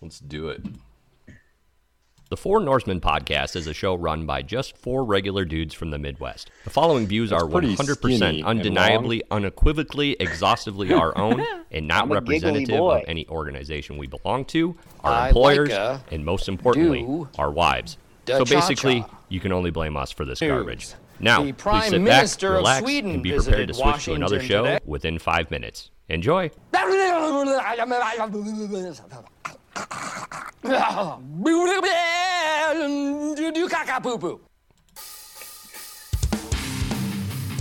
Let's do it. The Four Norsemen podcast is a show run by just four regular dudes from the Midwest. The following views That's are pretty 100% undeniably, unequivocally, exhaustively our own and not I'm a giggly representative of any organization we belong to, our I employers, like and most importantly, our wives. da So basically, cha-cha. you can only blame us for this garbage. Now, The Prime sit Minister back, of relax, Sweden and be prepared to visited switch to another show today. within five minutes. Enjoy.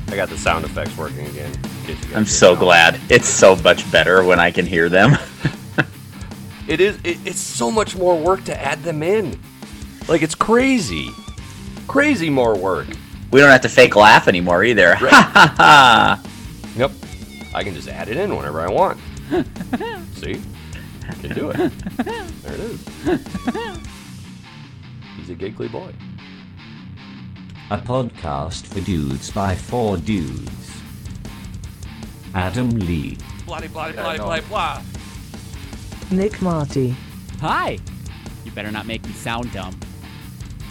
I got the sound effects working again. in case you guys I'm so know. glad. It's so much better when I can hear them. It is. It, it's so much more work to add them in. Like it's crazy, crazy more work. We don't have to fake laugh anymore either. Ha ha ha! Yep. I can just add it in whenever I want. See? I Can do it. There it is. He's a giggly boy. A podcast for dudes by four dudes. Adam Lee. Bloody, bloody, bloody, bloody, blah. Nick Marty, Hi. You better not make me sound dumb.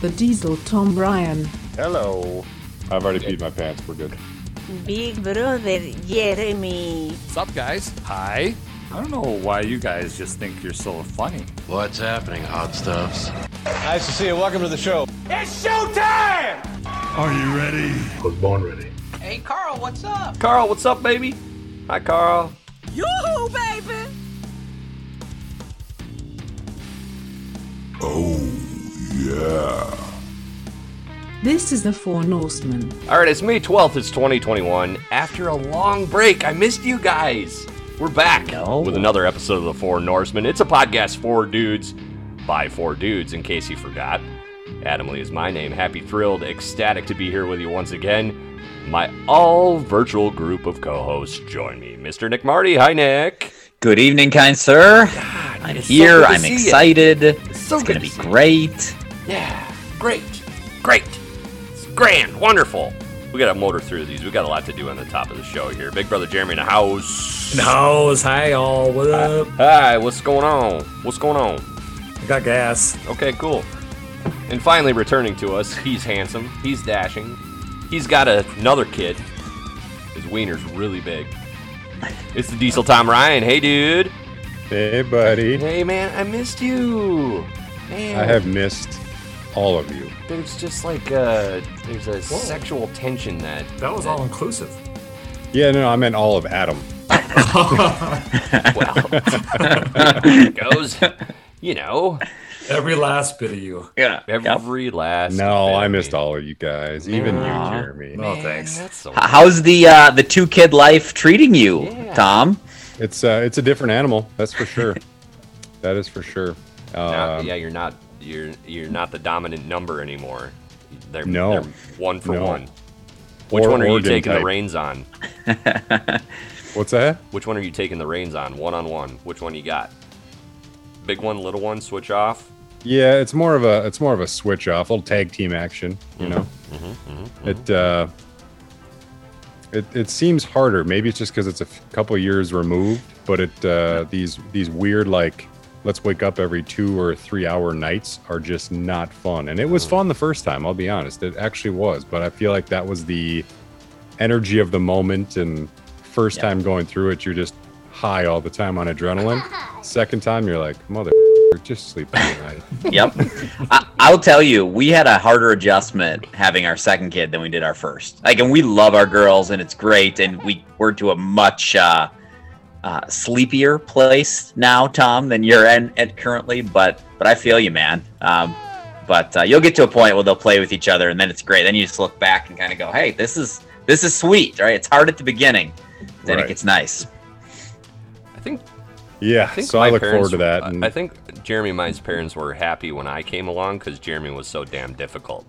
the Diesel Tom Ryan, Hello. I've already peed my pants. We're good. Big brother Jeremy. What's up, guys? Hi. I don't know why you guys just think you're so funny. What's happening, hot stuffs? Nice to see you. Welcome to the show. It's showtime! Are you ready? I was born ready. Hey, Carl, what's up? Carl, what's up, baby? Hi, Carl. Yoo-hoo, baby! Oh, this is the Four Norsemen. All right, it's May 12th. It's 2021. After a long break, I missed you guys. We're back No. with another episode of The Four Norsemen. It's a podcast for dudes by four dudes, in case you forgot. Adam Lee is my name. Happy, thrilled, ecstatic to be here with you once again. My all virtual group of co hosts join me. Mr. Nick Marty. Hi, Nick. Good evening, kind sir. I'm it's so here. I'm see ya. excited. It's, so good gonna be see ya. great. Yeah, great, great, it's grand, wonderful. We got to motor through these. We got a lot to do on the top of the show here. Big brother Jeremy in the house. In the House, hi all, what up? Hi, what's going on? What's going on? I got gas. Okay, cool. And finally returning to us, he's handsome, he's dashing, he's got a- another kid. His wiener's really big. It's the Diesel Tom Ryan. Hey, dude. Hey, buddy. Hey, man, I missed you. Man, I have missed all of you. There's just like a there's a sexual tension that That was all inclusive. Yeah, no, I meant all of Adam. well it goes. You know, Every last bit of you. Yeah. Yep. every last. No, bit I missed me. all of you guys, even you, Aw. Jeremy. No Man, thanks. So. How's the uh, the two kid life treating you, Yeah. Tom? It's uh, it's a different animal, that's for sure. that is for sure. Now- Um, yeah, you're not you're you're not the dominant number anymore. They're, No. they're one for No. one. Which Or one are you taking type. the reins on? What's that? Which one are you taking the reins on? One on one. Which one you got? Big one, little one. Switch off. Yeah, it's more of a it's more of a switch off, little tag team action. You know, it uh, it it seems harder. Maybe it's just because it's a f- couple years removed, but it uh, these these weird like let's wake up every two or three hour nights are just not fun. And it was fun the first time. I'll be honest, it actually was. But I feel like that was the energy of the moment and first Yeah. time going through it, you're just high all the time on adrenaline. Second time, you're like mother. Just sleep through the night. Yep. I, I'll tell you, we had a harder adjustment having our second kid than we did our first. Like, and we love our girls, and it's great, and we we're to a much uh, uh, sleepier place now, Tom, than you're in at currently. But but I feel you, man. Um, but uh, you'll get to a point where they'll play with each other, and then it's great. Then you just look back and kind of go, "Hey, this is this is sweet, right? It's hard at the beginning, then Right. it gets nice." I think Yeah, I think so I look parents- forward to that. I- And I think Jeremy and mine's parents were happy when I came along because Jeremy was so damn difficult.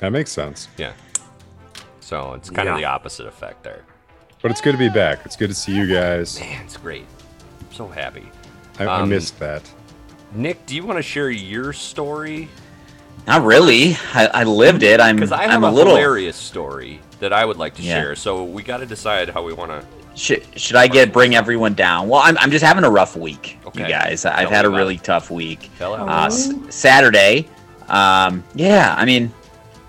that makes sense. Yeah. So it's kind of the opposite effect there. But it's good to be back. It's good to see you guys. Man, it's great. I'm so happy. I, I Um, missed that. Nick, do you want to share your story? Not really. I, I lived it. I'm Because I have I'm a, a little. hilarious story that I would like to Yeah. share. So we got to decide how we want to should, should I get bring everyone down? Well, I'm, I'm just having a rough week, Okay. you guys. I've Tell had a really it. tough week. Tell her. Uh, s- Saturday, um, yeah, I mean,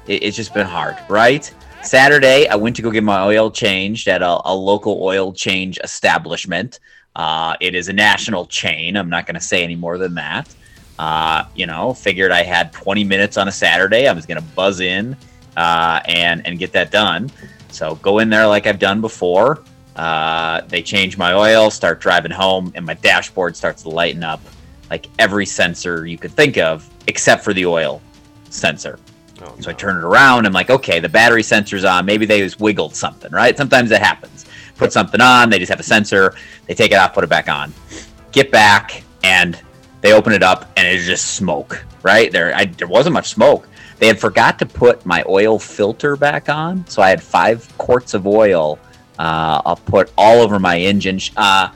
it, it's just been hard, right? Saturday, I went to go get my oil changed at a, a local oil change establishment. Uh, it is a national chain. I'm not going to say any more than that. Uh, you know, figured I had 20 minutes on a Saturday. I was going to buzz in uh, and and get that done. So go in there like I've done before. Uh, they change my oil, start driving home, and my dashboard starts to lighten up like every sensor you could think of, except for the oil sensor. Oh, So I turn it around. I'm like, okay, the battery sensor's on. Maybe they just wiggled something, right? Sometimes it happens. Put something on, they just have a sensor. They take it off, put it back on. Get back, and they open it up, and it's just smoke, right? There, I, there wasn't much smoke. They had forgot to put my oil filter back on, so I had five quarts of oil. Uh, I'll put all over my engine. Uh,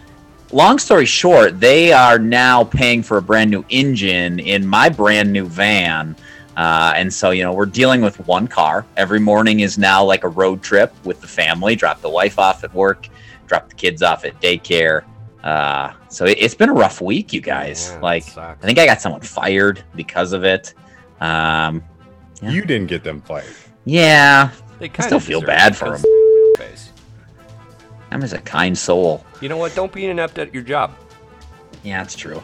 long story short, they are now paying for a brand new engine in my brand new van. Uh, and so, you know, we're dealing with one car. Every morning is now like a road trip with the family. Drop the wife off at work, drop the kids off at daycare. Uh, so it, it's been a rough week, you guys. Yeah, like. I think I got someone fired because of it. Um, Yeah. You didn't get them fired. yeah, They I still feel bad for him. 'cause face. I'm just a kind soul. You know what? Don't be inept at your job. Yeah, it's true.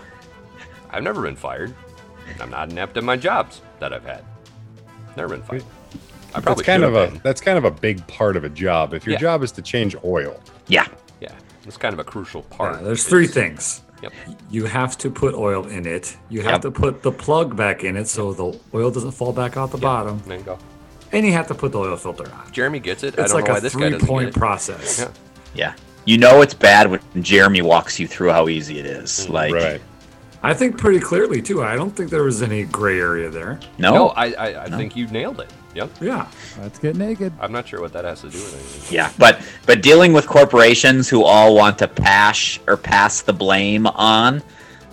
I've never been fired. I'm not inept at my jobs that I've had. Never been fired. I That's kind should of a been. that's kind of a big part of a job. If your Yeah. job is to change oil, Yeah. Yeah, it's kind of a crucial part. Yeah, there's three things. Yep. You have to put oil in it. You have Yep. to put the plug back in it so the oil doesn't fall back out the bottom. There you go. And you have to put the oil filter on. Jeremy gets it. I It's don't like know why a this guy three doesn't point process. Yeah. Yeah. You know it's bad when Jeremy walks you through how easy it is. Mm. Like, right? I think pretty clearly too. I don't think there was any gray area there. no, No, I, I, I think you nailed it. Yep. Yeah. Let's get naked. I'm not sure what that has to do with anything. Yeah, but but dealing with corporations who all want to pass or pass the blame on.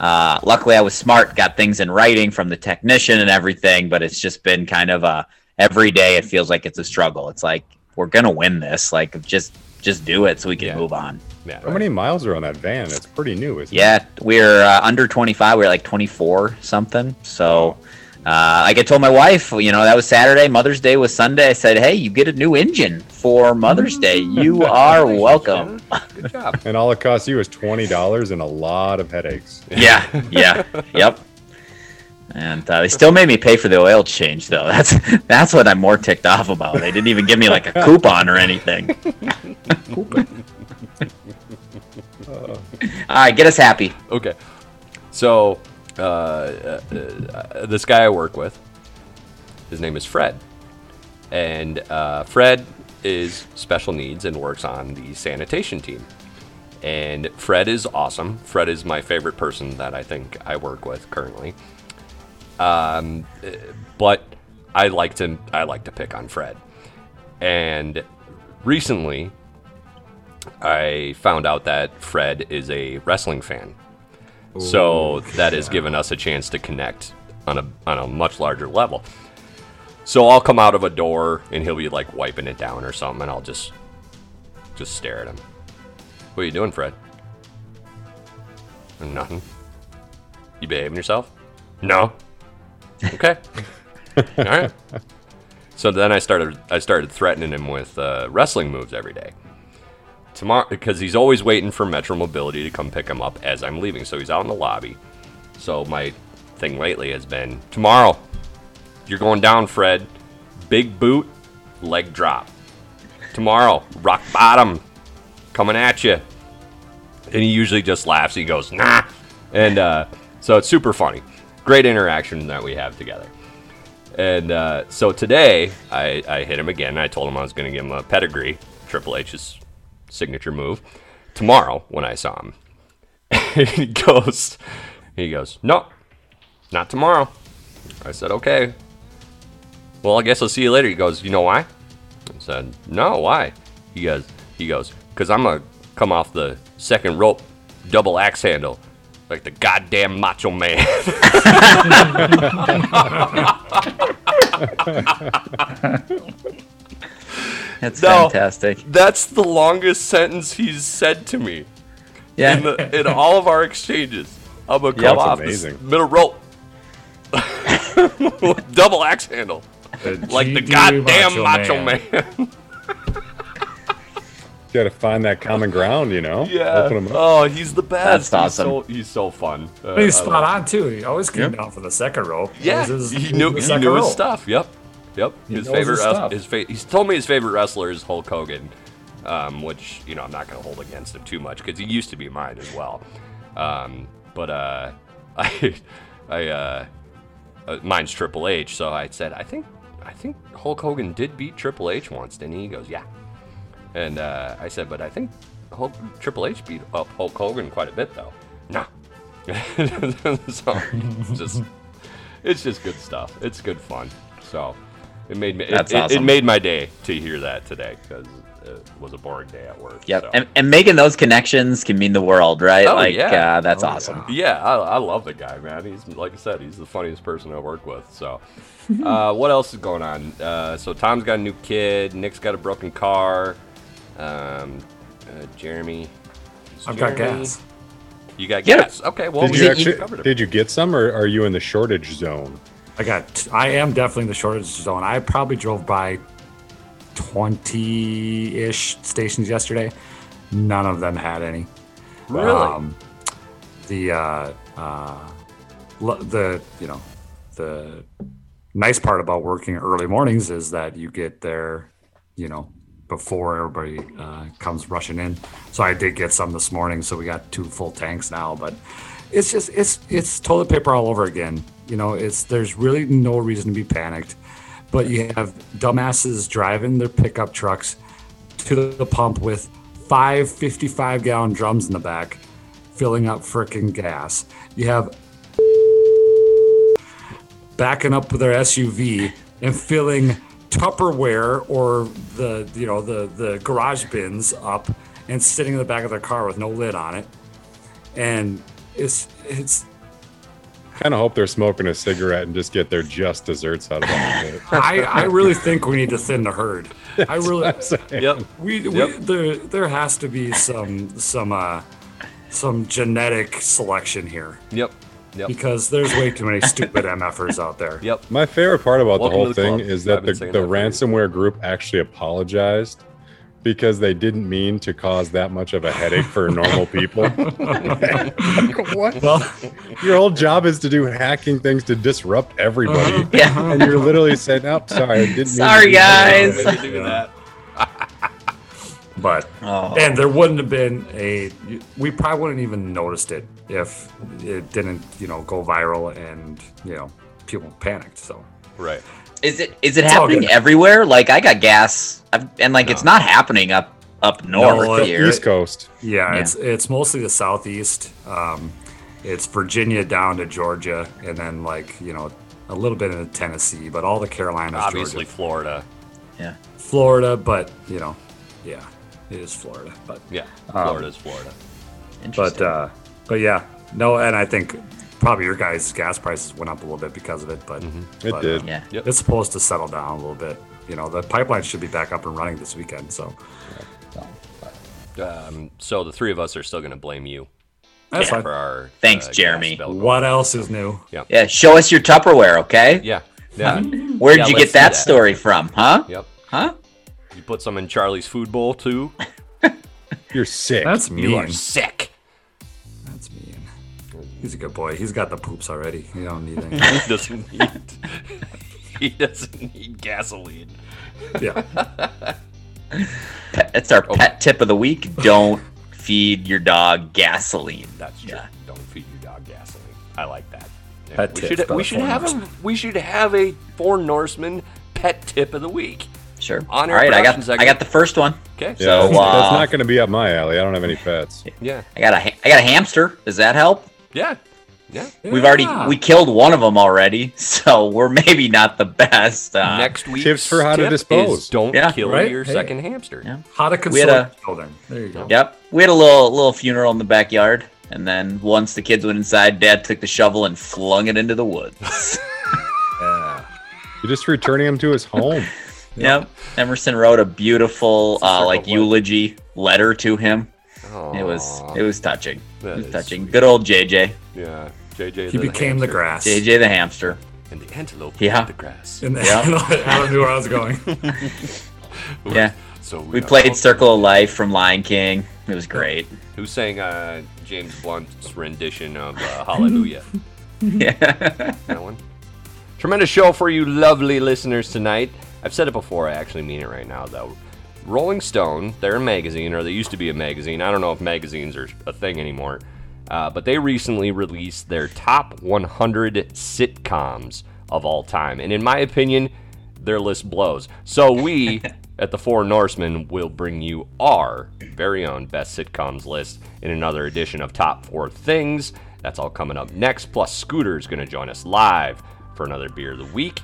Uh, luckily, I was smart, got things in writing from the technician and everything. But it's just been kind of a every day. It feels like it's a struggle. It's like we're gonna win this. Like just just do it so we can Yeah. move on. Yeah. How many miles are on that van? It's pretty new, isn't it? Yeah, we're uh, under 25. We're like 24 something. So, uh, like I told my wife, you know, that was Saturday. Mother's Day was Sunday. I said, hey, you get a new engine for Mother's Day. You are welcome. Good job. And all it costs you is twenty dollars and a lot of headaches. Yeah, yeah, yep. And uh, they still made me pay for the oil change, though. That's that's what I'm more ticked off about. They didn't even give me like a coupon or anything. All right, get us happy. Okay. So, uh, uh, uh, this guy I work with, his name is Fred. And uh, Fred is special needs and works on the sanitation team. And Fred is awesome. Fred is my favorite person that I think I work with currently. Um, but I like to I like to pick on Fred. And recently, I found out that Fred is a wrestling fan. So that has given us a chance to connect on a on a much larger level. So I'll come out of a door and he'll be like wiping it down or something, and I'll just just stare at him. What are you doing, Fred? Nothing. You behaving yourself? No. Okay. All right. So then I started I started threatening him with uh, wrestling moves every day tomorrow because he's always waiting for Metro Mobility to come pick him up as I'm leaving. So he's out in the lobby. So my thing lately has been tomorrow. You're going down, Fred. Big boot, leg drop. Tomorrow, rock bottom, coming at you. And he usually just laughs. He goes, nah. And uh, so it's super funny. Great interaction that we have together. And uh, so today, I, I hit him again. I told him I was going to give him a pedigree, Triple H's signature move, tomorrow when I saw him. he goes, he goes, no, not tomorrow. I said, okay. Well, I guess I'll see you later. He goes, you know why? I said, no, why? He goes, he goes, because I'm gonna come off the second rope, double axe handle, like the goddamn macho man. That's No. fantastic. That's the longest sentence he's said to me. Yeah. In, the, in all of our exchanges. I'm gonna come Yep. off That's this amazing. middle rope. Double axe handle. Like the goddamn macho, Macho man. Got to find that common ground, you know. yeah. Open 'em up. Oh, he's the best. That's He's awesome. so, he's so fun. Uh, He's spot love- on too. He always came down for the second row. Yeah, his- he knew he second knew his row. stuff. Yep, yep. He his favorite, his wrest- stuff. his fa- he's told me his favorite wrestler is Hulk Hogan, um, which you know I'm not going to hold against him too much because he used to be mine as well. Um, but uh, I, I, uh, uh, mine's Triple H, so I said I think I think Hulk Hogan did beat Triple H once, didn't he? He goes, yeah. And uh, I said, but I think Hulk, Triple H beat up Hulk Hogan quite a bit though. Nah. so it's just it's just good stuff. It's good fun. So it made me it, That's it, it made my day to hear that today because it was a boring day at work. Yep. so. And, and making those connections can mean the world, right? Oh, like, yeah. uh, that's Oh, awesome. Yeah, I, I love the guy, man. He's like I said, he's the funniest person I work with. So, uh, what else is going on? Uh, so Tom's got a new kid. Nick's got a broken car. Um, uh, Jeremy. is I've got gas. You got Yeah. gas. Okay, well Did we you actually? covered it. Did you get some, or are you in the shortage zone? I got. I am definitely in the shortage zone. I probably drove by twenty-ish stations yesterday. None of them had any. Really? Um, the uh, uh, the you know the nice part about working early mornings is that you get there, you know, before everybody uh, comes rushing in. So I did get some this morning. So we got two full tanks now, but it's just it's it's toilet paper all over again. You know, it's there's really no reason to be panicked, but you have dumbasses driving their pickup trucks to the pump with five 55 gallon drums in the back, filling up frickin' gas. You have backing up with their SUV and filling Tupperware or the you know the the garage bins up and sitting in the back of their car with no lid on it. And it's it's Kind of hope they're smoking a cigarette and just get their just desserts out of it. I, I really think we need to thin the herd. I really Yep. we, we Yep. there there has to be some some uh some genetic selection here Yep. Yep. because there's way too many stupid MFers out there. Yep. My favorite part about Welcome the whole the thing club. is that the, the that for years. ransomware group actually apologized because they didn't mean to cause that much of a headache for normal people. Like, what? Well, Your whole job is to do hacking things to disrupt everybody. Uh-huh. Yeah. And you're literally saying, "Oh, sorry, I didn't." mean to Sorry, do guys. Do that. But Oh. and there wouldn't have been a we probably wouldn't even noticed it if it didn't you know go viral and you know people panicked. So Right. Is it is it It's happening everywhere? Like I got gas, I've, and like it's not happening up up north No, here. East Coast. yeah, Yeah. it's it's mostly the southeast. Um, it's Virginia down to Georgia, and then like you know a little bit into Tennessee, but all the Carolinas, Obviously, Georgia, Florida. Yeah. Florida, but you know, yeah, it is Florida, but Yeah. Um, Florida's Florida. but Interesting. uh, but yeah, no, and I think probably your guys' gas prices went up a little bit because of it, but, It but, did. uh, yeah. Yep. it's supposed to settle down a little bit. You know, the pipeline should be back up and running this weekend, so Um, so the three of us are still going to blame you that's for fine. our. Thanks, uh, Jeremy. What else is new? Yeah. Show us your Tupperware, okay? Yeah. Yeah. Where'd Yeah, you get that, that. story from? Huh? Yep. Huh? You put some in Charlie's food bowl too. You're sick. That's You are mean. sick. That's mean. He's a good boy. He's got the poops already. You don't need any. He doesn't need. he doesn't need gasoline. yeah. Pet, it's our Oh. pet tip of the week. Don't feed your dog gasoline. That's true. Yeah. Don't feed your dog gasoline. I like that. Yeah, Pet we tips should we should have a we should have a four Norseman pet tip of the week. Sure. On All our right, I got segment. I got the first one. Okay. Yeah, So, that's, that's uh, not going to be up my alley. I don't have any pets. Yeah. I got a ha- I got a hamster. Does that help? Yeah. Yeah. We've already we killed one of them already, so we're maybe not the best. Uh, Next week tips for how to dispose. don't Yeah. kill Right? your Hey. second hamster. Yeah. How to We had console a- children. There you go. Yep. We had a little little funeral in the backyard, and then once the kids went inside, Dad took the shovel and flung it into the woods. You're just returning him to his home. Yep. Emerson wrote a beautiful uh, like eulogy letter to him. It was it was touching. That it was is touching. Good old JJ. Yeah, JJ. He became the grass. JJ the hamster. And the antelope Yeah. the grass. And Yeah. I don't know where I was going. Yeah. So We are played Circle of Life from Lion King. It was great. Who sang uh, James Blunt's rendition of uh, Hallelujah? Yeah. that one. Tremendous show for you, lovely listeners tonight. I've said it before. I actually mean it right now, though. Rolling Stone, they're a magazine, or they used to be a magazine. I don't know if magazines are a thing anymore. Uh, but they recently released their top 100 sitcoms of all time. And in my opinion, their list blows. So we at the Four Norsemen will bring you our very own best sitcoms list in another edition of Top Four Things. That's all coming up next. Plus, Scooter's going to join us live for another beer of the week.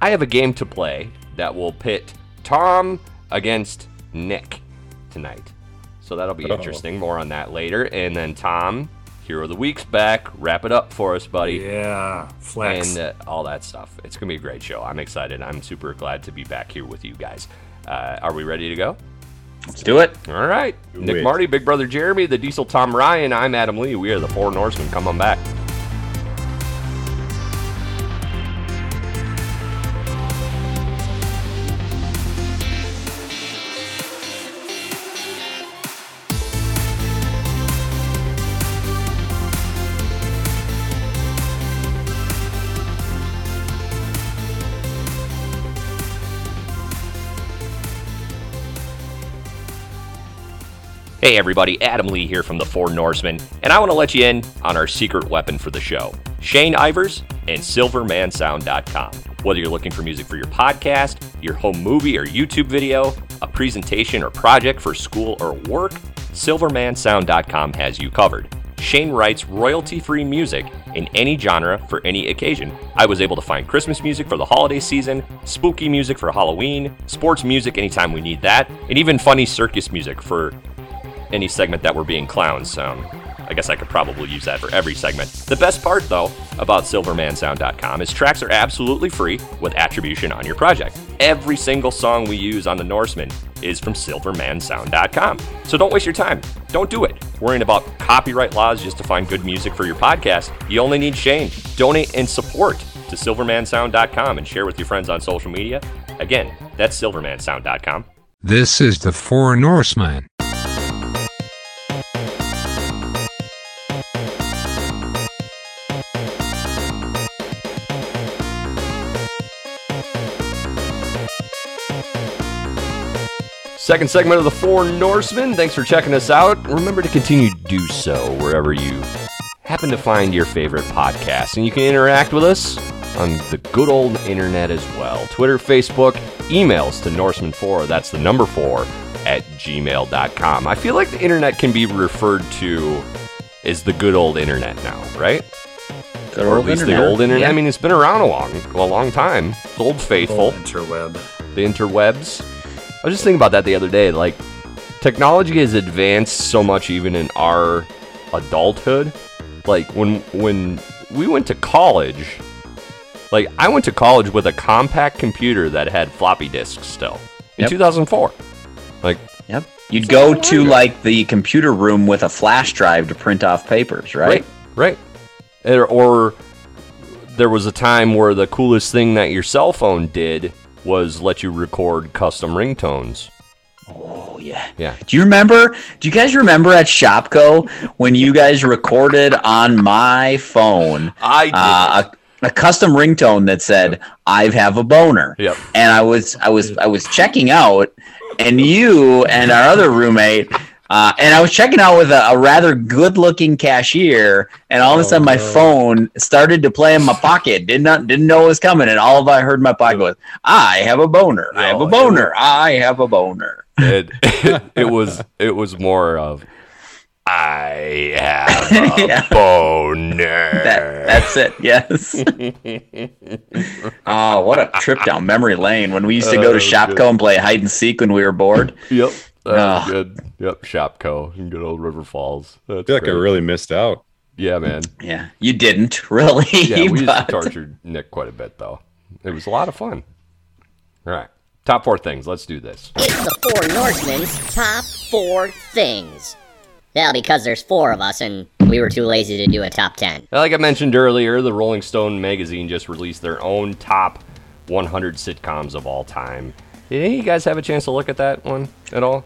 I have a game to play that will pit Tom against Nick tonight. So that'll be Uh-oh. interesting. More on that later. And then Tom, Hero of the Week's back. Wrap it up for us, buddy. Yeah, flex. And uh, all that stuff. It's going to be a great show. I'm excited. I'm super glad to be back here with you guys. Uh, are we ready to go? Let's do it. All right. Nick it. Marty, Big Brother Jeremy, the Diesel Tom Ryan. I'm Adam Lee. We are the Four Norsemen. Come on back. Hey everybody, Adam Lee here from the Four Norsemen, and I want to let you in on our secret weapon for the show Shane Ivers and SilvermanSound.com. Whether you're looking for music for your podcast, your home movie or YouTube video, a presentation or project for school or work, SilvermanSound.com has you covered. Shane writes royalty free music in any genre for any occasion. I was able to find Christmas music for the holiday season, spooky music for Halloween, sports music anytime we need that, and even funny circus music for any segment that we're being clowns. Um, I guess I could probably use that for every segment. The best part, though, about SilvermanSound.com is tracks are absolutely free with attribution on your project. Every single song we use on the Norseman is from SilvermanSound.com. So don't waste your time. Don't do it. Worrying about copyright laws just to find good music for your podcast. You only need Shane. Donate and support to SilvermanSound.com and share with your friends on social media. Again, that's SilvermanSound.com. This is the Four Norsemen. Second segment of the Four Norsemen. Thanks for checking us out. Remember to continue to do so wherever you happen to find your favorite podcast. And you can interact with us on the good old internet as well. Twitter, Facebook, emails to Norseman4, that's the number 4, at gmail.com. I feel like the internet can be referred to as the good old internet now, right? Good or at least internet. the old internet. Yeah. I mean, it's been around a long, a long time. It's old faithful interweb. the interwebs. I was just thinking about that the other day. Like, technology has advanced so much, even in our adulthood. Like when when we went to college, like I went to college with a compact computer that had floppy disks still in Yep. 2004. Like, Yep. You'd go to like the computer room with a flash drive to print off papers, right? right, right. Or, or there was a time where the coolest thing that your cell phone did was let you record custom ringtones. Oh yeah. Yeah. Do you remember? Do you guys remember at Shopko when you guys recorded on my phone? I did. Uh, a, a custom ringtone that said "I have a boner." Yep. And I was I was I was checking out, and you and our other roommate. Uh, and I was checking out with a, a rather good-looking cashier, and all of a sudden my phone started to play in my pocket. Did not didn't know it was coming, and all of I heard in my pocket was, "I have a boner. I have a it boner. I have a boner." it, it, was it was more of I have a Yeah. boner. That, that's it. Yes. oh, what a trip down memory lane when we used to go Oh, to Shopko and play hide and seek when we were bored. Yep. That was Ah. good. Yep. Shopko and good old River Falls. That's I feel like I really missed out. Yeah, man. Yeah, you didn't really. Yeah, we used to but- torture Nick quite a bit though. It was a lot of fun. All right. Top four things. Let's do this. It's the Four Norsemen's top four things. Well, because there's four of us and we were too lazy to do a top ten. Like I mentioned earlier, the Rolling Stone magazine just released their own top 100 sitcoms of all time. Did any of you guys have a chance to look at that one at all?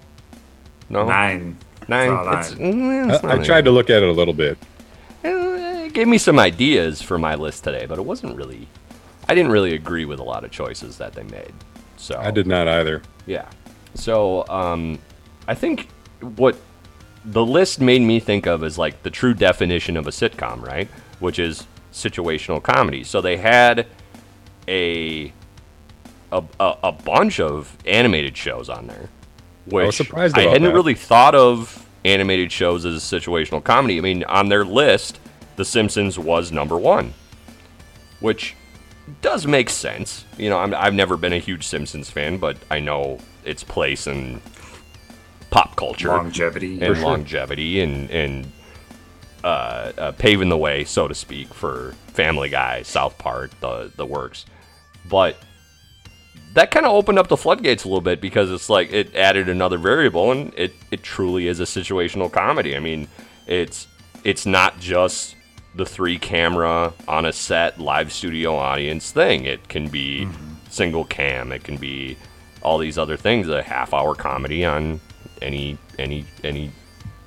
No. Nine. Nine. Saw nine. It's- mm, it's I, I tried to look at it a little bit. It gave me some ideas for my list today, but it wasn't really. I didn't really agree with a lot of choices that they made. So I did not either. Yeah. So um, I think what the list made me think of is like the true definition of a sitcom, right? Which is situational comedy. So they had a a, a, a bunch of animated shows on there. Which was surprised I hadn't that. really thought of animated shows as a situational comedy. I mean, on their list, The Simpsons was number one, which does make sense. You know, I'm, I've never been a huge Simpsons fan, but I know its place in pop culture, Longevity. and For sure. longevity, and and uh, uh, paving the way, so to speak, for Family Guy, South Park, the the works. But that kind of opened up the floodgates a little bit because it's like it added another variable, and it it truly is a situational comedy. I mean, it's it's not just the three camera on a set live studio audience thing. It can be single cam. It can be all these other things. A half hour comedy on any any any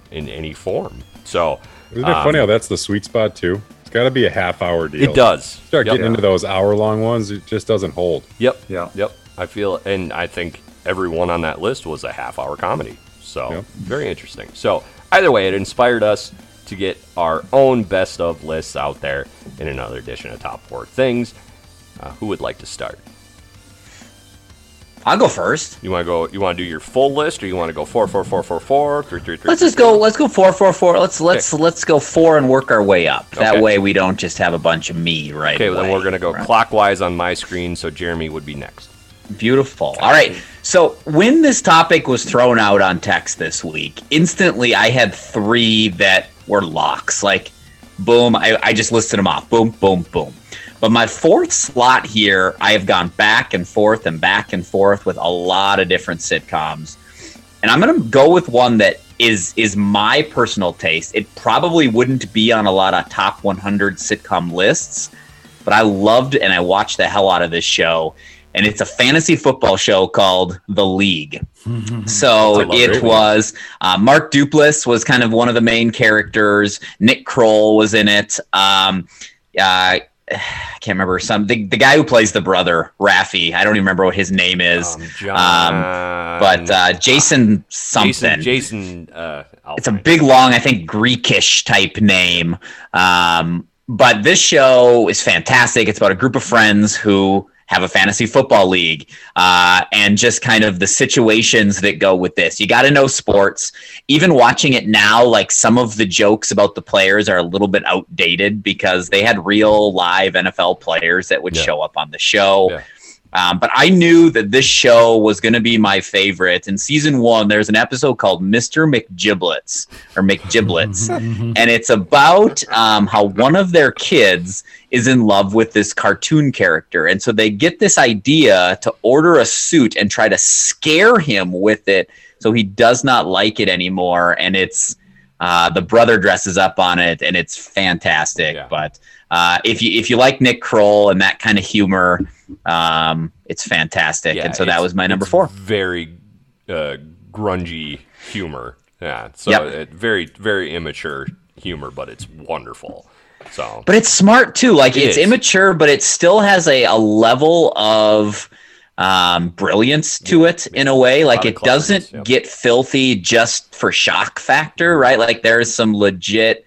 in any form. So Isn't it um, funny how that's the sweet spot too? It's got to be a half hour deal. It does. Start Yep. getting into those hour long ones, it just doesn't hold. Yep. Yeah. Yep. I feel, and I think everyone on that list was a half hour comedy. So Yep. very interesting. So either way, it inspired us to get our own best of lists out there in another edition of Top Four Things. Uh, who would like to start? I'll go first. You want to go? You want to do your full list, or you want to go four, four, four, four, four, three, three, three? Let's just go. Let's go four, four, four. Let's let's let's go four and work our way up. That Okay. way we don't just have a bunch of me right Okay, well, then we're gonna go clockwise on my screen, so Jeremy would be next. Beautiful. All right. So when this topic was thrown out on text this week, instantly I had three that were locks. Like, boom, I, I just listed them off. Boom, boom, boom. But my fourth slot here, I have gone back and forth and back and forth with a lot of different sitcoms. And I'm gonna go with one that is is my personal taste. It probably wouldn't be on a lot of top 100 sitcom lists, but I loved and I watched the hell out of this show. And it's a fantasy football show called The League. So it was uh, Mark Duplass was kind of one of the main characters. Nick Kroll was in it. Um, uh, I can't remember some the, the guy who plays the brother Rafi. I don't even remember what his name is. Um, Um, but uh, Jason something. Jason, Jason, uh, It's a big, long, I think, Greekish type name. Um, but this show is fantastic. It's about a group of friends who have a fantasy football league uh, and just kind of the situations that go with this. You got to know sports. Even watching it now, like some of the jokes about the players are a little bit outdated because they had real live NFL players that would Yeah. show up on the show. Yeah. Um, but I knew that this show was going to be my favorite. In season one, there's an episode called Mr. McGibblets or McGibblets, and it's about um, how one of their kids is in love with this cartoon character. And so they get this idea to order a suit and try to scare him with it so he does not like it anymore. And it's uh, the brother dresses up on it, and it's fantastic. But uh, if you if you like Nick Kroll and that kind of humor, um, it's fantastic. Yeah, and so that was my number four. Very uh, grungy humor. Yeah. So Yep. it, very very immature humor, but it's wonderful. So But it's smart too. Like It it's is. immature, but it still has a, a level of um, brilliance to it in a way. Like it doesn't get filthy just for shock factor, right? Like there's some legit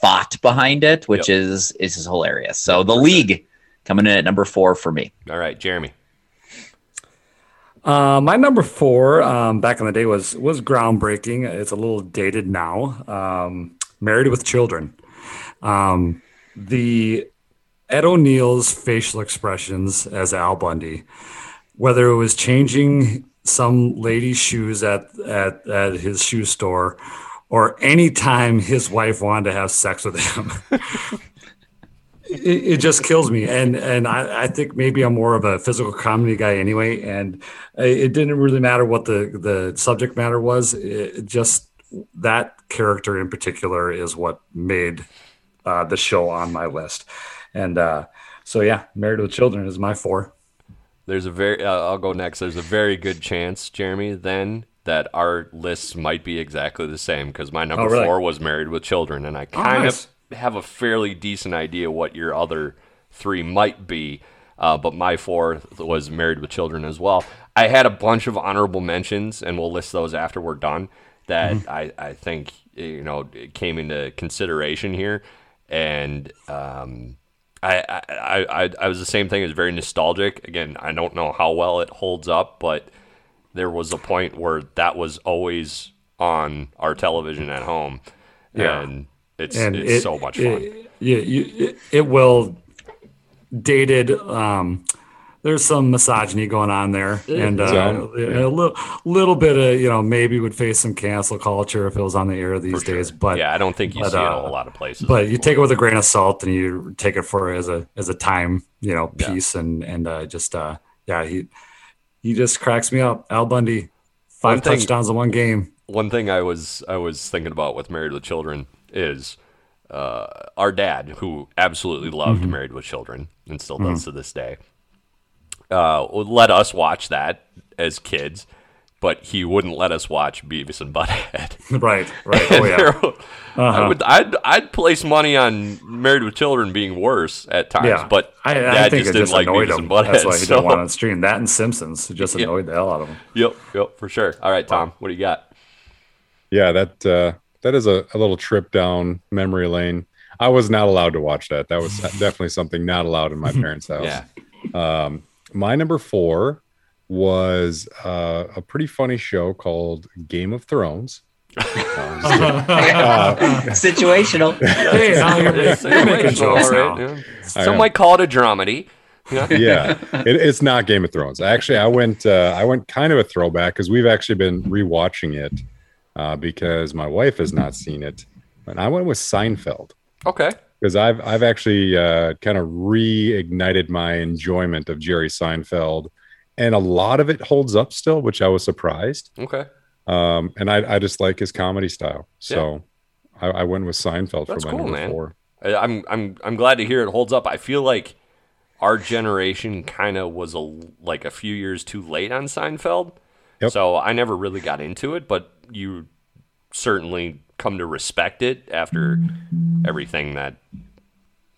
thought behind it, which is is just hilarious. So the league coming in at number four for me. all right, Jeremy. Uh, my number four um, back in the day was was groundbreaking. It's a little dated now. Um, Married with Children. Um, the Ed O'Neill's facial expressions as Al Bundy, whether it was changing some lady's shoes at at, at his shoe store, or any time his wife wanted to have sex with him. it, it just kills me and and I, I think maybe i'm more of a physical comedy guy anyway and it didn't really matter what the the subject matter was it just that character in particular is what made uh, the show on my list and uh, so yeah married with children is my four There's a very. Uh, I'll go next. There's a very good chance, Jeremy, then that our lists might be exactly the same because my number Oh, really? four was Married with Children, and I kind nice. of have a fairly decent idea what your other three might be. Uh, but my four was Married with Children as well. I had a bunch of honorable mentions, and we'll list those after we're done. That Mm-hmm. I, I think you know came into consideration here, and um, I, I, I, I was the same thing. It's very nostalgic. Again, I don't know how well it holds up, but there was a point where that was always on our television at home, Yeah. and it's and it's it- so much fun. It, yeah, you, it, it will dated. Um, there's some misogyny going on there, and uh, So, a little, little bit of you know maybe would face some cancel culture if it was on the air these days. But yeah, I don't think you but, see it uh, a lot of places. But you take it with a grain of salt, and you take it for as a as a time you know piece, and and uh, just uh, yeah, he he just cracks me up. Al Bundy, five One thing- touchdowns in one game. One thing I was I was thinking about with Married with Children is uh, our dad, who absolutely loved Mhm. Married with Children and still does to this day, uh, let us watch that as kids, but he wouldn't let us watch Beavis and Butthead. Right, right. Oh yeah. there Uh-huh. would I'd I'd place money on Married with Children being worse at times, Yeah, but I, I Dad think just it didn't just like annoyed Beavis him. and Butthead. That's why he so- didn't want on stream. That and Simpsons it just Yeah. annoyed the hell out of him. Yep, yep, for sure. All right, Tom, what do you got? Yeah, that uh, that is a, a little trip down memory lane. I was not allowed to watch that. That was definitely something not allowed in my parents' house. Yeah. Um, my number four was uh, a pretty funny show called Game of Thrones. Uh, Situational. Hey, now you're, It's you're making situational, jokes all right, now. yeah. I Some might call it a dramedy. Yeah. yeah, it, it's not Game of Thrones. Actually, I went uh, I went kind of a throwback because we've actually been rewatching it uh, because my wife has not seen it, and I went with Seinfeld Okay. because I've I've actually uh, kind of reignited my enjoyment of Jerry Seinfeld, and a lot of it holds up still, which I was surprised. Okay. Um, and I I just like his comedy style, so I, I went with Seinfeld That's for my cool, number man. four. I- I'm I'm I'm glad to hear it holds up. I feel like our generation kind of was a like a few years too late on Seinfeld. Yep. So I never really got into it, but you certainly come to respect it after everything that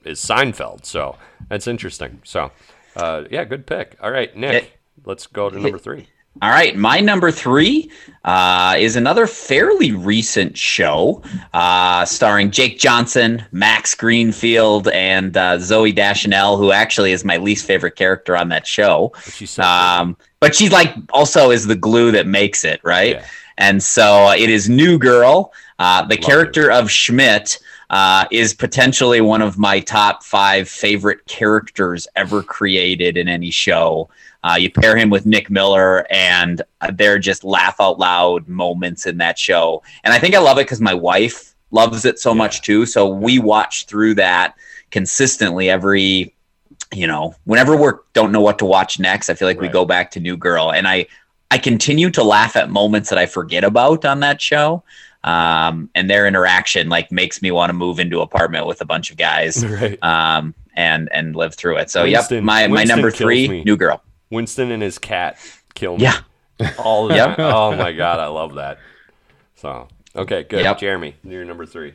is Seinfeld. So that's interesting. So uh, yeah, good pick. All right, Nick, let's go to number three. All right, my number three uh, is another fairly recent show uh, starring Jake Johnson, Max Greenfield, and uh, Zooey Deschanel, who actually is my least favorite character on that show. she's um, but she's like also is the glue that makes it right. And so uh, it is New Girl. Uh, the character of Schmidt uh, is potentially one of my top five favorite characters ever created in any show. Uh, you pair him with Nick Miller, and uh, they're just laugh out loud moments in that show. And I think I love it because my wife loves it so much too. So we watch through that consistently every, you know, whenever we don't know what to watch next. I feel like we go back to New Girl, and I I continue to laugh at moments that I forget about on that show. Um, and their interaction like makes me want to move into apartment with a bunch of guys Right. um, and and live through it. So Winston- yep, my my number three, me. New Girl. Winston and his cat kill me. Yeah. All the Yep. Oh my god, I love that. So okay, good. Yep. Jeremy, you're number three.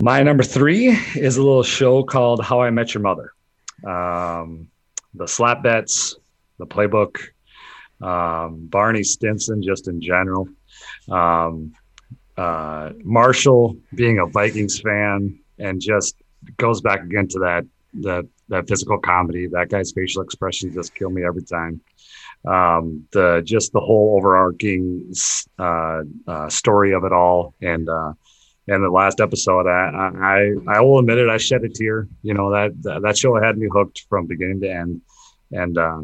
My number three is a little show called How I Met Your Mother. Um, the slap bets, the playbook, um, Barney Stinson, just in general. Um, uh, Marshall being a Vikings fan and just goes back again to that that that physical comedy. That guy's facial expressions just kill me every time. Um, the just the whole overarching uh, uh, story of it all, and uh, and the last episode, I, I I will admit it, I shed a tear. You know that that, show had me hooked from beginning to end, and uh,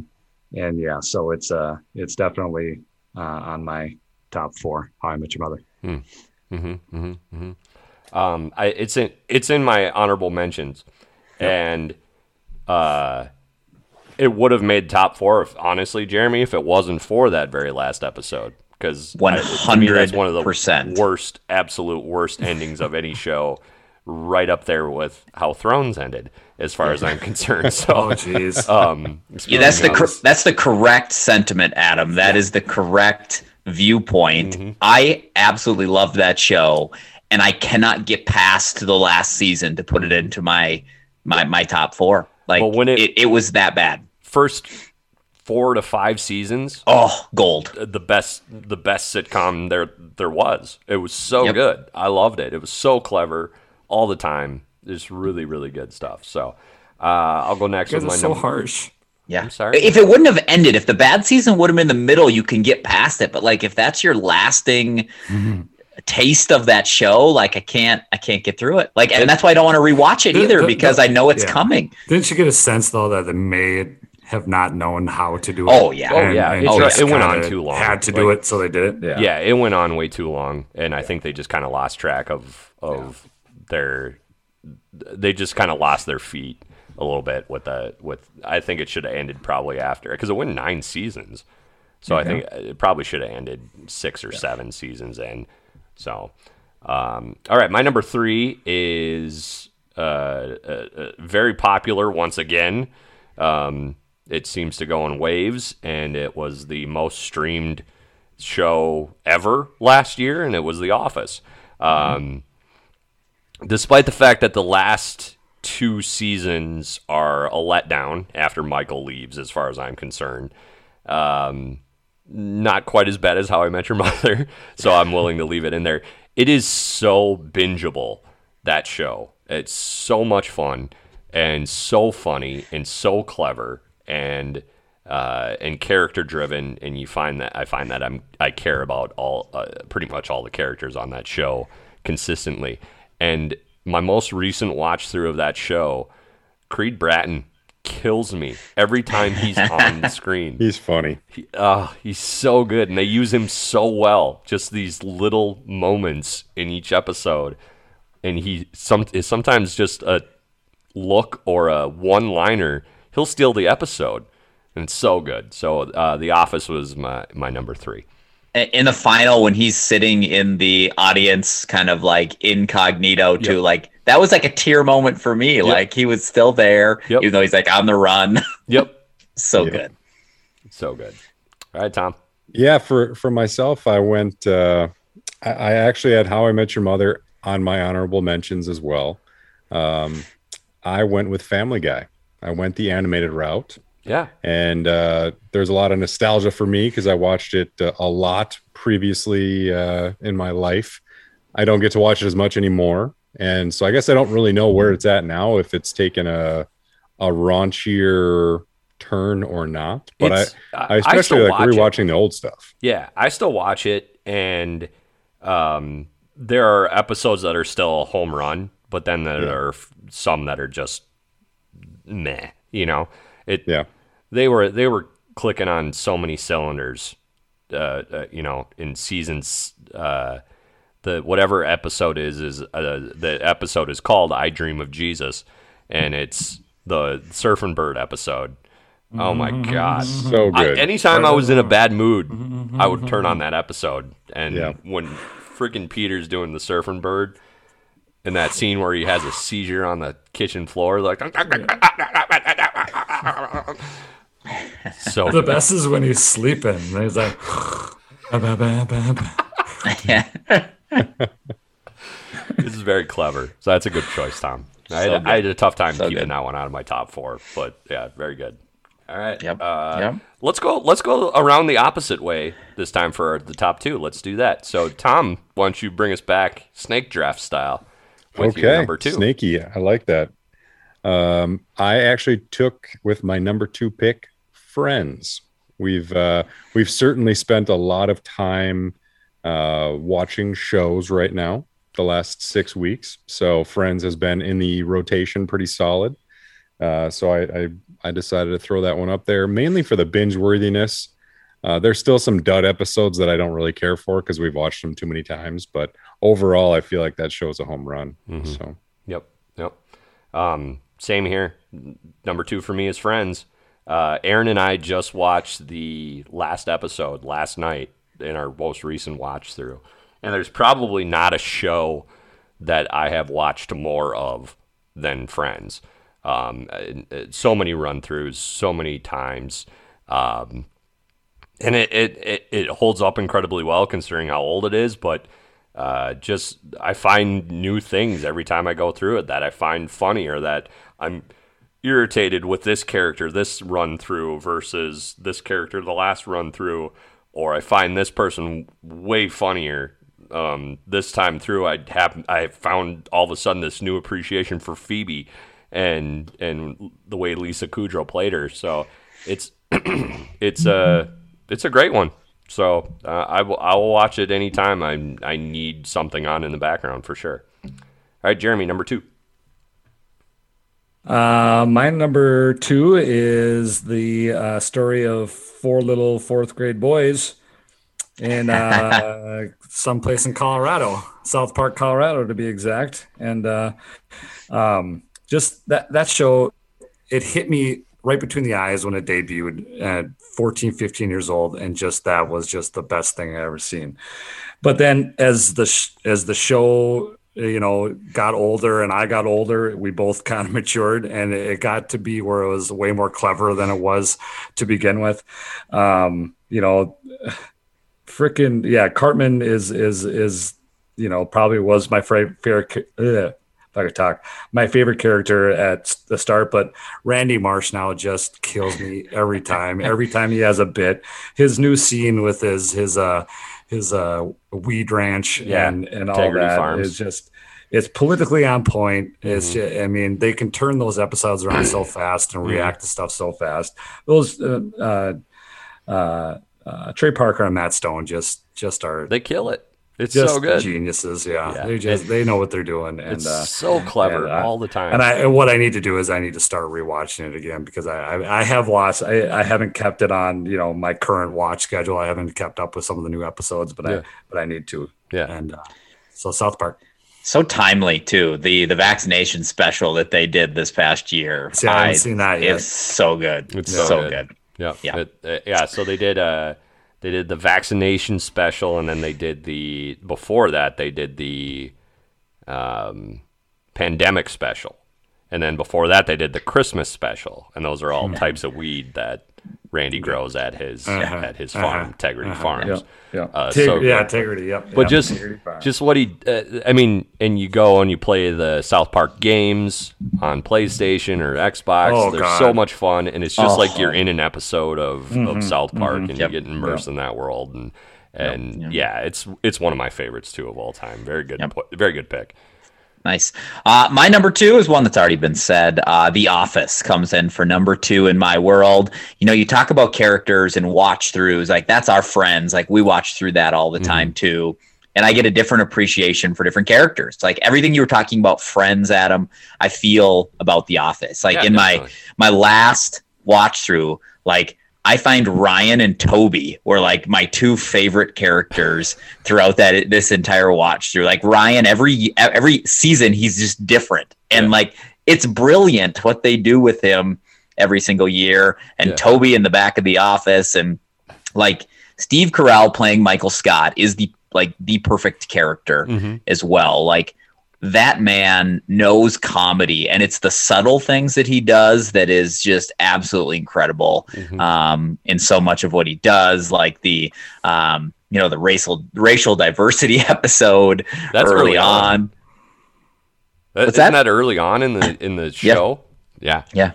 and yeah, so it's uh it's definitely uh, on my top four. How I Met Your Mother. Mm-hmm, mm-hmm, mm-hmm. Um, I, it's in it's in my honorable mentions, and uh, it would have made top four. If, honestly, Jeremy, if it wasn't for that very last episode, because that's one of the 100%. worst, absolute worst endings of any show. Right up there with how Thrones ended, as far as I'm concerned. So, Oh, jeez. um, Yeah, that's the cor- that's the correct sentiment, Adam. That is the correct viewpoint. Mm-hmm. I absolutely loved that show, and I cannot get past the last season to put it into my my my top four. Like Well, when it- it, it was that bad. first four to five seasons. Oh, gold. The best, the best sitcom there there was. It was so Yep. good. I loved it. It was so clever all the time. It's really, really good stuff. So uh, I'll go next You guys with are my so number. harsh. Yeah. I'm sorry. If it wouldn't have ended, if the bad season would have been in the middle, you can get past it. But like if that's your lasting taste of that show, like I can't I can't get through it. Like and that's why I don't want to rewatch it The- either the- because the- I know it's yeah. coming. Didn't you get a sense though that they may have not known how to do it? Oh, yeah. Oh, yeah. It just just- it went on too long. Had to do it, so they did it. Yeah. it went on way too long, and I think they just kind of lost track of of their. They just kind of lost their feet a little bit with the with. I think it should have ended probably after because it went nine seasons, so I think it probably should have ended six or seven seasons in. So, um, all right, my number three is uh, uh, uh, very popular once again. Um, it seems to go in waves, and it was the most streamed show ever last year, and it was The Office. Um, despite the fact that the last two seasons are a letdown after Michael leaves, as far as I'm concerned. Um, not quite as bad as How I Met Your Mother, so I'm willing to leave it in there. It is so bingeable that show. It's so much fun and so funny and so clever and uh, and character driven. And you find that I find that I'm I care about all uh, pretty much all the characters on that show consistently. And my most recent watch through of that show, Creed Bratton kills me every time he's on the screen. He's funny. He, uh, he's so good, and they use him so well. Just these little moments in each episode, and he some is sometimes just a look or a one-liner. He'll steal the episode, and it's so good. So, uh, The Office was my my number three. In the final when he's sitting in the audience kind of like incognito too like that was like a tear moment for me like he was still there even though he's like on the run Yep. so Yeah. good So good. All right, Tom. Yeah, for for myself, I went. Uh, I, I actually had How I Met Your Mother on my honorable mentions as well. Um, I went with Family Guy. I went the animated route, Yeah. and uh, there's a lot of nostalgia for me because I watched it uh, a lot previously uh, in my life. I don't get to watch it as much anymore, and so I guess I don't really know where it's at now. If it's taken a a raunchier turn or not, but It's- I, I- I I especially still like watch it. rewatching the old stuff. Yeah, I still watch it, and um, there are episodes that are still a home run, but then there Yeah. are some that are just meh. You know, it. Yeah, they were they were clicking on so many cylinders. Uh, uh, you know, in seasons, uh, the whatever episode is is uh, the episode is called "I Dream of Jesus," and it's the Surfin' Bird episode. Oh my god, So I- good. anytime I was in a bad mood, I would turn on that episode, and Yeah. when freaking Peter's doing the Surfin' Bird. In that scene where he has a seizure on the kitchen floor, like so The best is when he's sleeping. and He's like, this is very clever. So that's a good choice, Tom. I, So had, I had a tough time So keeping good. that one out of my top four, but yeah, very good. All right. Yep. Uh, Yep. Let's go. Let's go around the opposite way this time for the top two. Let's do that. So, Tom, why don't you bring us back snake draft style with your okay, number two? Snaky, I like that. Um, I actually took with my number two pick, Friends. We've uh, we've certainly spent a lot of time uh, watching shows right now. The last six weeks, so Friends has been in the rotation pretty solid. Uh, so I, I I decided to throw that one up there mainly for the binge worthiness. Uh, there's still some dud episodes that I don't really care for because we've watched them too many times. But overall, I feel like that show's a home run. Mhm. So Yep. Yep. Um, same here. Number two for me is Friends. Uh, Aaron and I just watched the last episode last night in our most recent watch through, and there's probably not a show that I have watched more of than Friends. Um, uh, uh, so many run throughs, so many times. Um, and it, it, it, it holds up incredibly well considering how old it is, but uh, just I find new things every time I go through it that I find funny or that I'm irritated with this character this run through versus this character the last run through, or I find this person way funnier um, this time through. I have I found all of a sudden this new appreciation for Phoebe and and the way Lisa Kudrow played her. So it's it's a it's a great one. So uh, I will I will watch it anytime I I need something on in the background for sure. All right, Jeremy, number two. Uh, my number two is the uh, story of four little fourth grade boys in uh, someplace in Colorado, South Park, Colorado, to be exact. And uh, um, just that that show, it hit me right between the eyes when it debuted at 14, 15 years old, and just that was just the best thing I ever seen. But then as the sh- as the show you know got older and I got older, we both kind of matured, and it got to be where it was way more clever than it was to begin with. Um, you know, freaking yeah, Cartman is is is you know probably was my favorite. If I could talk, my favorite character at the start, but Randy Marsh now just kills me every time. every time he has a bit, his new scene with his his uh his uh weed ranch Yeah, and and all Integrity that Farms. is just it's politically on point. It's Mhm. ju- I mean they can turn those episodes around so fast and Mhm. react to stuff so fast. Those uh, uh, uh, uh, Trey Parker and Matt Stone just just are They kill it. It's just so good. geniuses. Yeah, Yeah. they just they know what they're doing, and It's uh, so clever and, uh, all the time. And I and what I need to do is I need to start rewatching it again because I I, I have lost I, I haven't kept it on you know my current watch schedule. I haven't kept up with some of the new episodes, but Yeah. I but I need to. Yeah. And uh, so South Park. So timely too. The the vaccination special that they did this past year. See, I haven't seen that yet. It's so good. It's so, so good. good. Yeah, Yeah. It- uh, yeah. So they did uh they did the vaccination special, and then they did the before that they did the um, pandemic special, and then before that they did the Christmas special, and those are all types of weed that Randy grows at his Uh-huh. at his farm, Uh-huh. Integrity Uh-huh. Farms. Yeah, yeah. Uh, Teg- so yeah, good. Integrity, yep, But yep, just just what he, uh, I mean, and you go and you play the South Park games on PlayStation or Xbox. Oh, They're God. so much fun, and it's just like Oh. you're in an episode of, of Mhm, South Park, mhm. and Yep. you get immersed in that world. And and Yep. yeah, it's it's one of my favorites too of all time. Very good, Yep. very good pick. Nice. Uh, my number two is one that's already been said. Uh, the Office comes in for number two in my world. You know, you talk about characters and watch throughs. Like that's our friends. Like we watch through that all the Mm-hmm. time too. And I get a different appreciation for different characters. Like everything you were talking about, friends, Adam. I feel about The Office. Like Yeah, in my my last watch through, like I find Ryan and Toby were like my two favorite characters throughout that this entire watch through. Like Ryan, every every season he's just different, and Yeah. like it's brilliant what they do with him every single year. And Yeah. Toby in the back of the office, and like Steve Carell playing Michael Scott is the like the perfect character Mhm. as well. Like that man knows comedy and it's the subtle things that he does that is just absolutely incredible Mhm. um, in so much of what he does like the um, you know the racial racial diversity episode That's early early on. on That, What's isn't that? that early on in the in the show? Yeah. Yeah.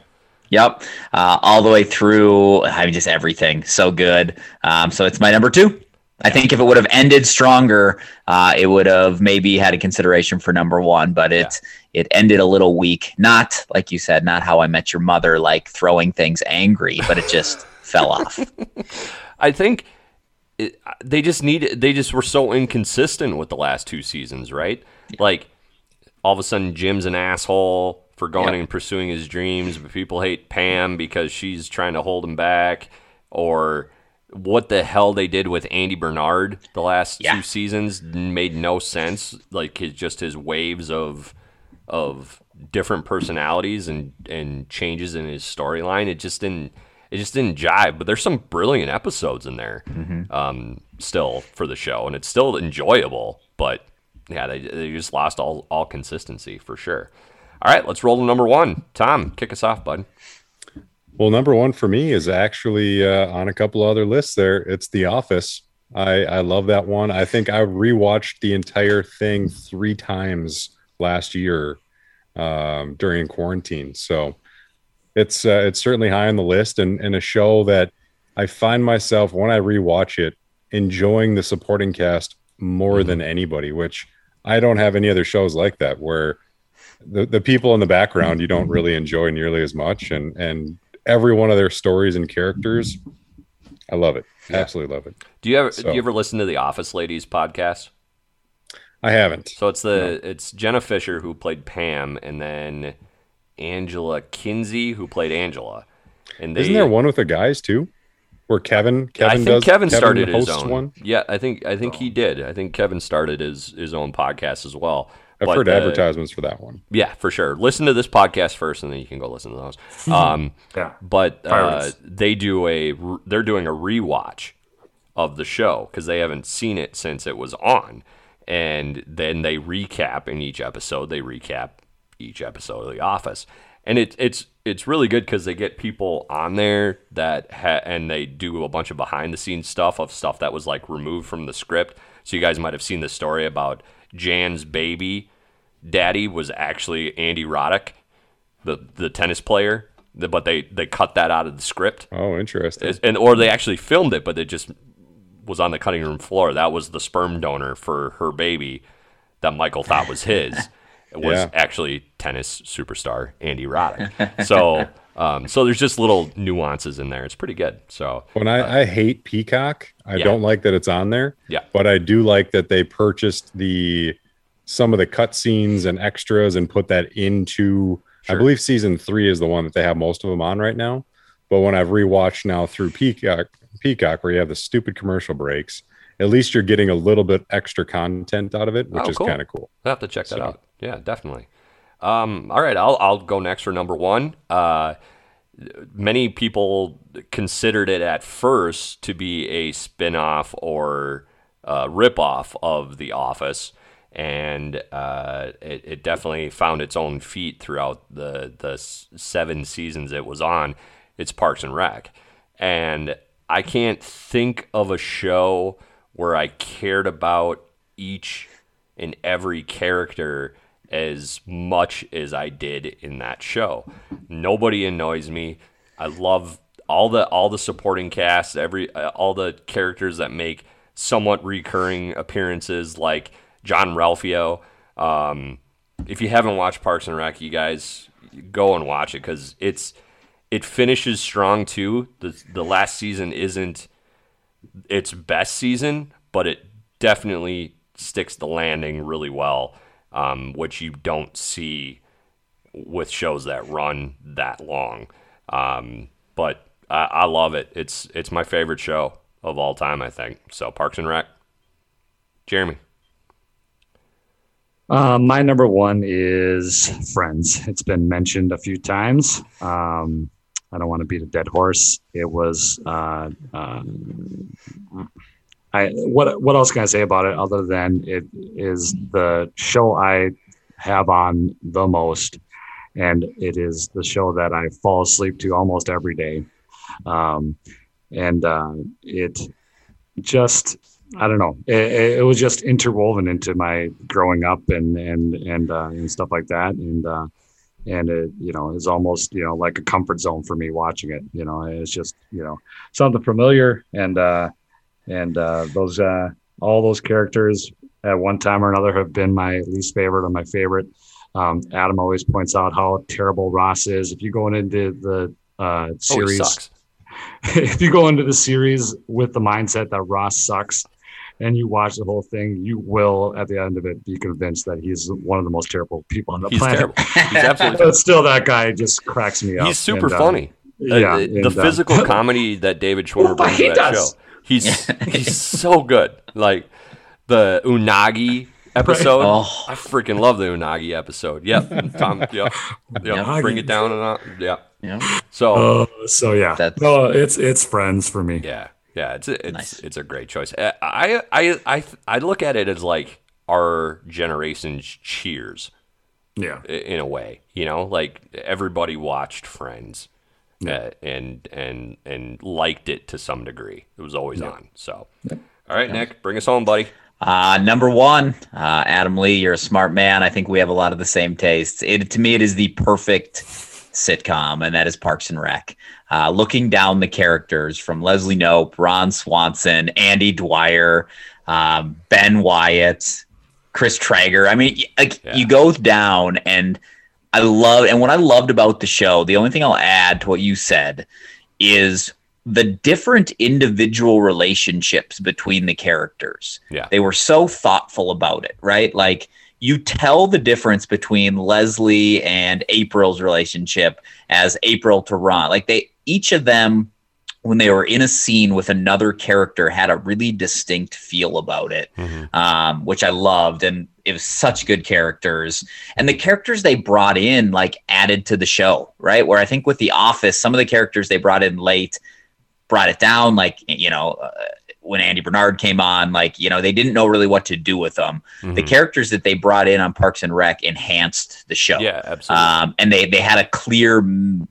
Yep. Uh, all the way through. I mean, just everything. So good. Um, so it's my number two. I think if it would have ended stronger, uh, it would have maybe had a consideration for number one, but it it ended a little weak. Not like you said, not how I met your mother, like throwing things angry, but it just fell off. I think it, they just need they just were so inconsistent with the last two seasons, right? Like all of a sudden Jim's an asshole for going Yep. and pursuing his dreams, but people hate Pam because she's trying to hold him back or what the hell they did with Andy Bernard the last Yeah. two seasons made no sense. Like his, just his waves of of different personalities and and changes in his storyline. It just didn't it just didn't jive. But there's some brilliant episodes in there um, still for the show, and it's still enjoyable. But yeah, they, they just lost all all consistency for sure. All right, let's roll to number one. Tom, kick us off, bud. Well, number one for me is actually uh, on a couple other lists. There, it's The Office. I I love that one. I think I rewatched the entire thing three times last year um, during quarantine. So it's uh, it's certainly high on the list, and and a show that I find myself when I rewatch it enjoying the supporting cast more than anybody. Which I don't have any other shows like that where the, the people in the background you don't really enjoy nearly as much and and every one of their stories and characters i love it absolutely love it Do you ever So- do you ever listen to the Office Ladies podcast? i haven't So it's the it's Jenna Fischer who played Pam, and then Angela Kinsey who played Angela. And they, isn't there one with the guys too where kevin kevin I think does Kevin started his hosts own. one Yeah, I think I think he did. I think Kevin started his his own podcast as well. I've But, heard uh, advertisements for that one Yeah, for sure. Listen to this podcast first, and then you can go listen to those. Um, Yeah. But uh, they do a they're doing a rewatch of the show because they haven't seen it since it was on, and then they recap in each episode. They recap each episode of The Office, and it, it's it's really good because they get people on there that ha- and they do a bunch of behind the scenes stuff of stuff that was like removed from the script. So you guys might have seen the story about Jan's baby daddy was actually Andy Roddick, the the tennis player. The- But they they cut that out of the script, oh interesting and or they actually filmed it, but it just was on the cutting room floor. That was the sperm donor for her baby that Michael thought was his. It was Yeah. actually tennis superstar Andy Roddick. So um, so there's just little nuances in there. It's pretty good. So when I, I hate Peacock, I Yeah. don't like that it's on there. Yeah. But I do like that they purchased the some of the cut scenes and extras and put that into I believe season three is the one that they have most of them on right now. But when I've rewatched now through Peacock Peacock where you have the stupid commercial breaks, at least you're getting a little bit extra content out of it, which Oh, is kind of cool. I'll have to check that So- out. Yeah, definitely. Um, all right, I'll I'll go next for number one. Uh, many people considered it at first to be a spin-off or uh, rip-off of The Office, and uh, it, it definitely found its own feet throughout the the seven seasons it was on. It's Parks and Rec, and I can't think of a show where I cared about each and every character as much as I did in that show. Nobody annoys me. I love all the all the supporting cast, every uh, all the characters that make somewhat recurring appearances, like Jean-Ralphio. Um, if you haven't watched Parks and Rec, you guys go and watch it because it's it finishes strong too. The the last season isn't its best season, but it definitely sticks the landing really well, um, which you don't see with shows that run that long. Um, but I, I love it. It's it's my favorite show of all time. I think so. Parks and Rec. Jeremy. Uh, my number one is Friends. It's been mentioned a few times. Um, I don't want to beat a dead horse. It was. Uh, uh, I what what else can I say about it other than it is the show I have on the most, and it is the show that I fall asleep to almost every day, um, and uh, it just I don't know. It, it was just interwoven into my growing up and and and uh, and stuff like that, and uh, and it you know is almost you know like a comfort zone for me watching it. You know, it's just you know something familiar, and uh, and uh, those uh, all those characters at one time or another have been my least favorite or my favorite. Um, Adam always points out how terrible Ross is. If you go into the uh, Oh, series, sucks. if you go into the series with the mindset that Ross sucks and you watch the whole thing, you will at the end of it be convinced that he's one of the most terrible people on the He's planet. terrible. He's absolutely but still, that guy just cracks me up. He's super And, uh, funny. Uh, yeah, the and, uh, physical comedy that David Schwimmer brings to that does. show. He's he's so good. Like the unagi episode. Oh. I freaking love the Unagi episode. Yep, Tom. Yep, yep. Unagi. Bring it down and up. Yeah. Yeah. So Oh, so yeah, That's- no, it's it's friends for me. yeah, yeah. It's a, it's Nice. it's a great choice. Uh, I I I I look at it as like our generation's Cheers Yeah, in a way. You know, like everybody watched Friends. Yeah. Uh, and and and liked it to some degree. It was always on. So, all right, Nick, bring us home, buddy. Uh, number one, uh, Adam Lee, you're a smart man. I think we have a lot of the same tastes. It, to me, it is the perfect sitcom, and that is Parks and Rec. Uh, looking down the characters from Leslie Knope, Ron Swanson, Andy Dwyer, um, Ben Wyatt, Chris Traeger. I mean, like Yeah. you go down, and I love, and what I loved about the show, the only thing I'll add to what you said is the different individual relationships between the characters. Yeah. They were so thoughtful about it, right? Like you tell the difference between Leslie and April's relationship as April to Ron. Like they each of them when they were in a scene with another character had a really distinct feel about it um, which i loved and it was such good characters. And the characters they brought in like added to the show right? Where i think with the office some of the characters they brought in late brought it down like you know uh, when andy bernard came on like you know they didn't know really what to do with them the Mhm. characters that they brought in on parks and rec enhanced the show Yeah, absolutely. um, and they they had a clear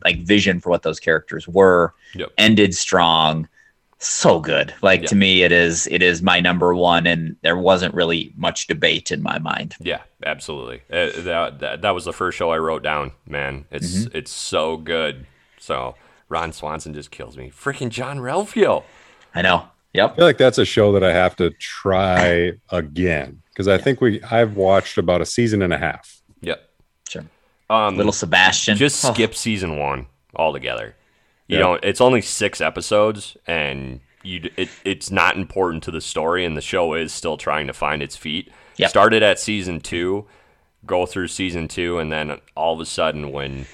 like vision for what those characters were Yep. ended strong so good like to me it is it is my number one and there wasn't really much debate in my mind Yeah, absolutely. Uh, that, that that was the first show I wrote down. Man, it's Mm-hmm. it's so good. So Ron Swanson just kills me. Freaking John Ralphio. i know yep I feel like that's a show that I have to try again because I think we I've watched about a season and a half. Yep. sure Um, little sebastian just Oh, skip season one altogether. You Yeah. know, it's only six episodes, and you it, it's not important to the story, and the show is still trying to find its feet. Yep. Started at season two, go through season two, and then all of a sudden, when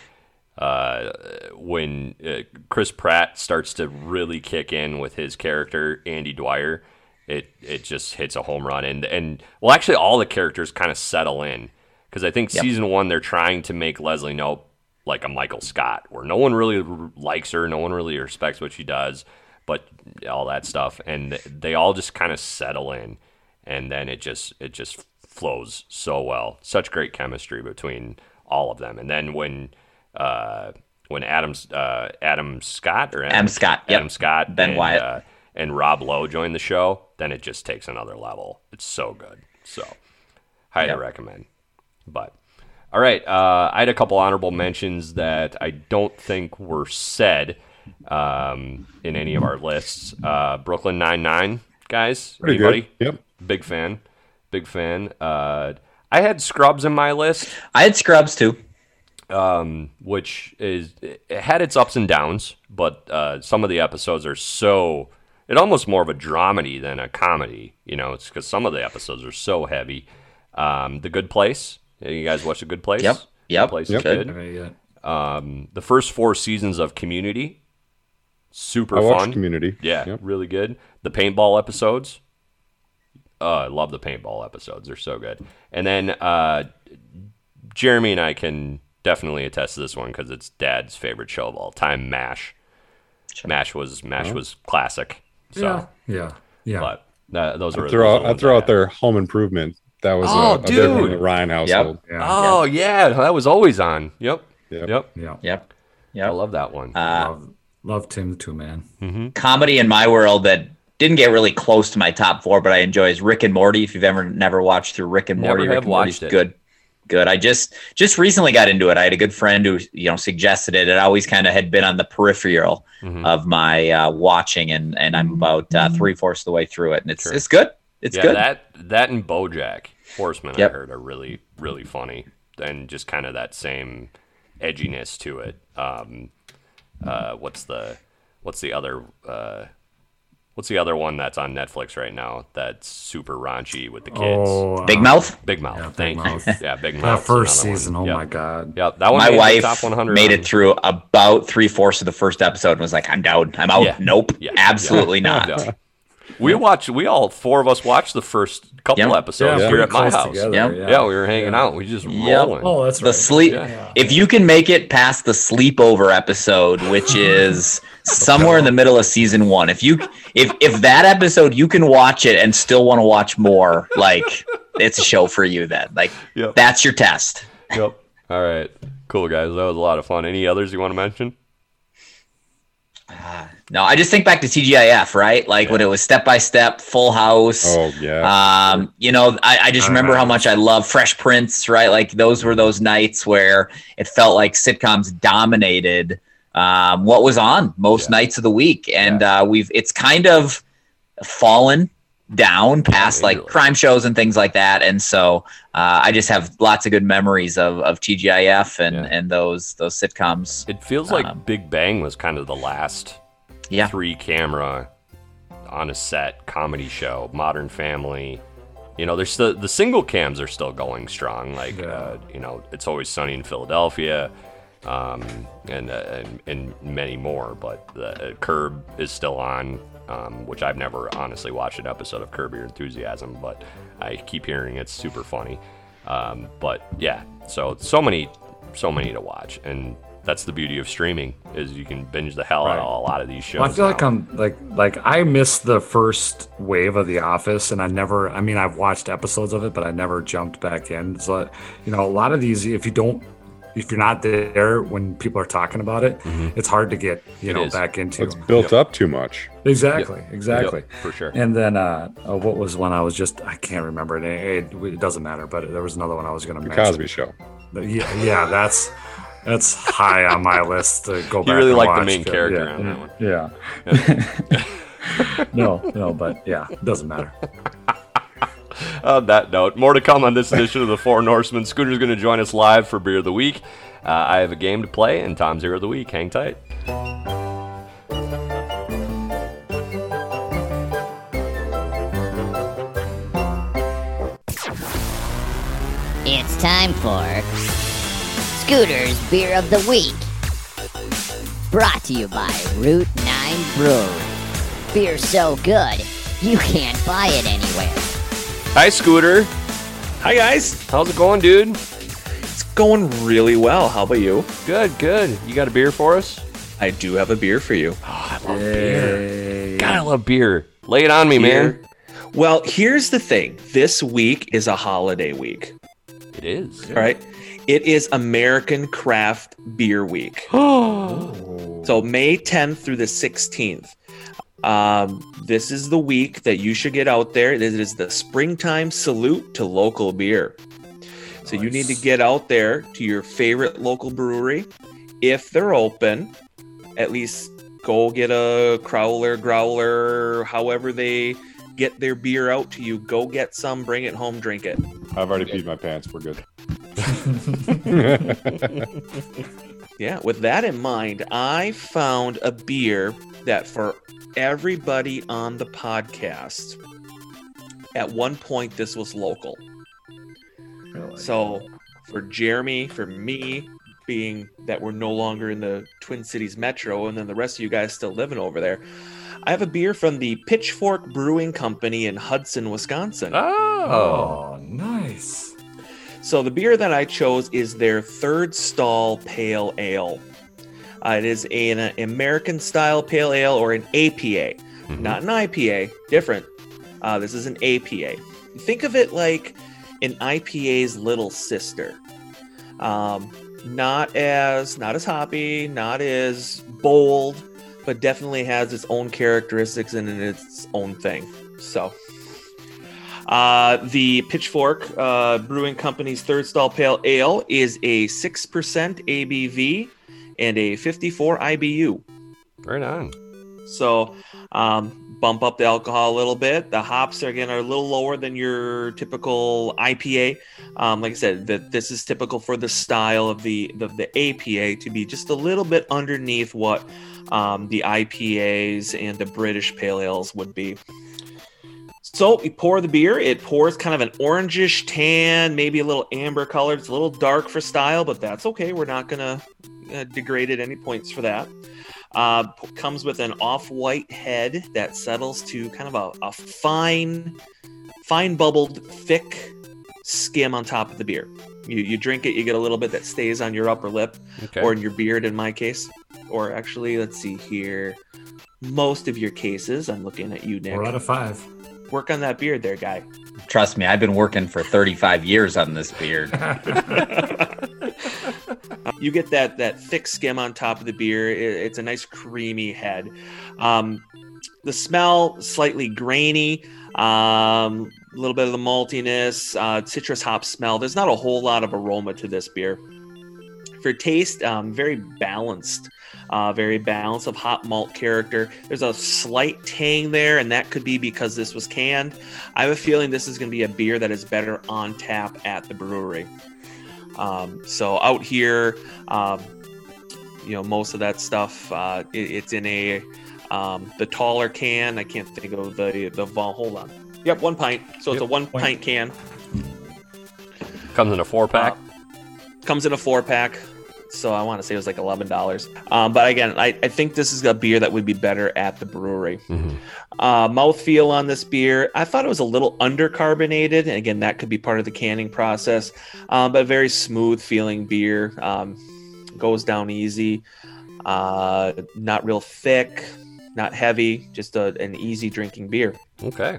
uh, when uh, Chris Pratt starts to really kick in with his character Andy Dwyer, it it just hits a home run, and and well, actually, all the characters kind of settle in because I think Yep. season one they're trying to make Leslie Knope like a Michael Scott, where no one really likes her, no one really respects what she does, but all that stuff, and they all just kind of settle in, and then it just it just flows so well. Such great chemistry between all of them, and then when uh, when Adam's uh, Adam Scott or Adam Scott, yep. Scott, Ben and, Wyatt. uh, and Rob Lowe join the show, then it just takes another level. It's so good. So highly Yep. recommend. But all right, uh, I had a couple honorable mentions that I don't think were said um, in any of our lists. Uh, Brooklyn Nine Nine, guys. Pretty anybody? good. Yep. Big fan. Big fan. Uh, I had Scrubs in my list i had scrubs too um, which is it had its ups and downs, but uh, some of the episodes are so it almost more of a dramedy than a comedy. You know, it's because some of the episodes are so heavy. Um, the Good Place. You guys watch The Good Place? Yep. Yep. Good Place Yep. is good. Um, the first four seasons of Community, super I fun. Community. Yeah, Yep. really good. The paintball episodes. Uh, I love the paintball episodes. They're so good. And then uh, Jeremy and I can definitely attest to this one because it's Dad's favorite show of all time. Mash. Mash was Mash was classic. So, Yeah, yeah, yeah. but uh, those are I throw those out, I throw out their Home Improvement. That was Oh, a, a big one in dude. the Ryan household. yeah, Oh yeah, that was always on. Yep. Yep. Yep. yeah. yep I love that one. love, love Tim Two man. comedy in my world that didn't get really close to my top four, but I enjoy is Rick and Morty. If you've ever never watched through Rick and Never Morty, have Rick and Morty's watched it. good. Good. I just just recently got into it. I had a good friend who you know suggested it. It always kind of had been on the peripheral Mhm. of my uh, watching, and and I'm about uh, three fourths of the way through it, and it's Sure. it's good. It's yeah, good. that that and BoJack Horseman Yep. I heard are really really funny and just kind of that same edginess to it. Um, uh, what's the what's the other uh, what's the other one that's on Netflix right now that's super raunchy with the kids? Oh, Big uh, Mouth. Big Mouth. yeah, Big Thank Mouth. Yeah, Big That Mouth. first season. Oh my god. Yeah, that one. My made the wife top 100 made on- it through about three fourths of the first episode and was like, "I'm down. I'm out. Yeah. Nope. Yeah. Absolutely Yeah. not." Yeah. We watched. We all four of us watched the first couple Yep. episodes Yeah, here at my house. together, Yep. Yeah. yeah. we were hanging out. We just Yep. rolling. Oh, that's the right. sleep. Yeah. If you can make it past the sleepover episode, which is somewhere in the middle of season one, if you if if that episode you can watch it and still want to watch more, like it's a show for you. Then, like Yep. that's your test. Yep. All right. Cool guys. That was a lot of fun. Any others you want to mention? Ah, No, I just think back to TGIF, right? Like when it was step by step, Full House. Oh yeah. Um, you know, I, I just remember how much I love Fresh Prince, right? Like those were those nights where it felt like sitcoms dominated um, what was on most nights of the week, and uh, we've it's kind of fallen down past like crime shows and things like that, and so uh, I just have lots of good memories of, of TGIF and and those those sitcoms. It feels like Big Bang was kind of the last yeah. three camera on a set comedy show. Modern Family. You know, there's the the single cams are still going strong. Like uh, you know, it's always sunny in Philadelphia, um, and, uh, and and many more. But the uh, Curb is still on, um, which I've never honestly watched an episode of Curb Your Enthusiasm, but I keep hearing it's super funny. Um, but yeah, so so many so many to watch, and that's the beauty of streaming is you can binge the hell out of a lot of these shows. Well, I feel like. I'm like like I missed the first wave of The Office, and I never. I mean, I've watched episodes of it, but I never jumped back in. So, you know, a lot of these, if you don't, if you're not there when people are talking about it, it's hard to get you It know is. back into. It's built up too much. Exactly, Yep. exactly, Yep, for sure. And then, uh, uh, what was one I was just I can't remember it. It, it doesn't matter, but there was another one I was going to The mention. Cosby Show. Yeah, yeah, that's that's high on my list to go You back. really and like the main Yeah, character yeah, on that one. Yeah. no, no, but yeah, it doesn't matter. On that note, more to come on this edition of the Four Norsemen. Scooter's going to join us live for Beer of the Week. Uh, I have a game to play, and Tom's Hero of the Week. Hang tight. It's time for Scooter's Beer of the Week. Brought to you by Route 9 Brewery. Beer so good, you can't buy it anywhere. Hi, Scooter. Hi, guys. How's it going, dude? It's going really well. How about you? Good, good. You got a beer for us? I do have a beer for you. Ah, I love beer. God, I love beer. Lay it on me, man. Well, here's the thing. This week is a holiday week. It is. All right. It is American Craft Beer Week. so May 10th through the 16th. Um, this is the week that you should get out there. It is the springtime salute to local beer. So you need to get out there to your favorite local brewery. If they're open, at least go get a crowler, growler, however they get their beer out to you. Go get some, bring it home, drink it. I've already peed my pants. We're good. Yeah, with that in mind, I found a beer that for everybody on the podcast, at one point, this was local. So for Jeremy, for me, being that we're no longer in the Twin Cities metro, and then the rest of you guys still living over there, I have a beer from the Pitchfork Brewing Company in Hudson, Wisconsin. Oh, oh nice. So the beer that I chose is their third stall pale ale. Uh, it is an American style pale ale or an APA, not an IPA. Different. Uh, this is an APA. Think of it like an IPA's little sister. Um, not as not as hoppy, not as bold, but definitely has its own characteristics and its own thing. So. Uh, the Pitchfork uh, Brewing Company's Third Stall Pale Ale is a 6% ABV and a 54 IBU. Right on. So, um, bump up the alcohol a little bit. The hops are again are a little lower than your typical IPA. Um, like I said, that this is typical for the style of the, the the APA to be just a little bit underneath what um, the IPAs and the British pale ales would be. So you pour the beer. It pours kind of an orangish tan, maybe a little amber color. It's a little dark for style, but that's okay. We're not gonna uh, degrade at any points for that. Uh, comes with an off-white head that settles to kind of a, a fine, fine bubbled, thick skim on top of the beer. You, you drink it, you get a little bit that stays on your upper lip Okay. or in your beard, in my case. Or actually, let's see here. Most of your cases, I'm looking at you, Nick. Four out of five. Work on that beard there, guy. Trust me, I've been working for 35 years on this beard. you get that that thick skim on top of the beer. It- it's a nice creamy head. Um, the smell slightly grainy. Um, a little bit of the maltiness, uh, citrus hop smell. There's not a whole lot of aroma to this beer. For taste, um, very balanced. Uh, very balanced of hot malt character. There's a slight tang there, and that could be because this was canned. I have a feeling this is going to be a beer that is better on tap at the brewery. Um, so out here, um, you know, most of that stuff, uh, it, it's in a um, the taller can. I can't think of the the vol. Hold on. Yep, one pint. So it's a one pint can. Comes in a four pack. Comes in a four pack. So I want to say it was like eleven dollars. Um, but again, I, I think this is a beer that would be better at the brewery. Uh, mouthfeel on this beer, I thought it was a little undercarbonated. And again, that could be part of the canning process. Um, but very smooth feeling beer. Um, goes down easy. Uh, not real thick, not heavy. Just a, an easy drinking beer. Okay.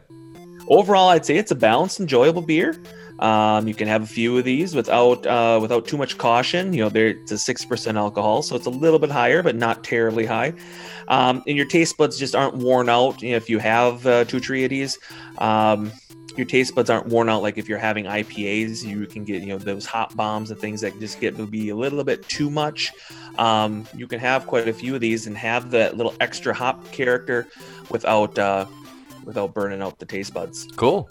Overall, I'd say it's a balanced, enjoyable beer. Um, you can have a few of these without uh, without too much caution. You know, there it's a six percent alcohol, so it's a little bit higher, but not terribly high. Um, and your taste buds just aren't worn out. You know, if you have uh, two Triades, um, your taste buds aren't worn out. Like if you're having IPAs, you can get you know those hop bombs and things that just get to be a little bit too much. Um, you can have quite a few of these and have that little extra hop character without uh, without burning out the taste buds. Cool.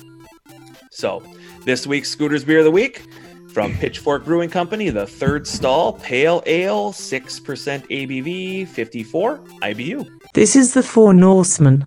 So, this week's Scooters Beer of the Week from Pitchfork Brewing Company, the third stall, Pale Ale, 6% ABV, 54 IBU. This is the Four Norsemen.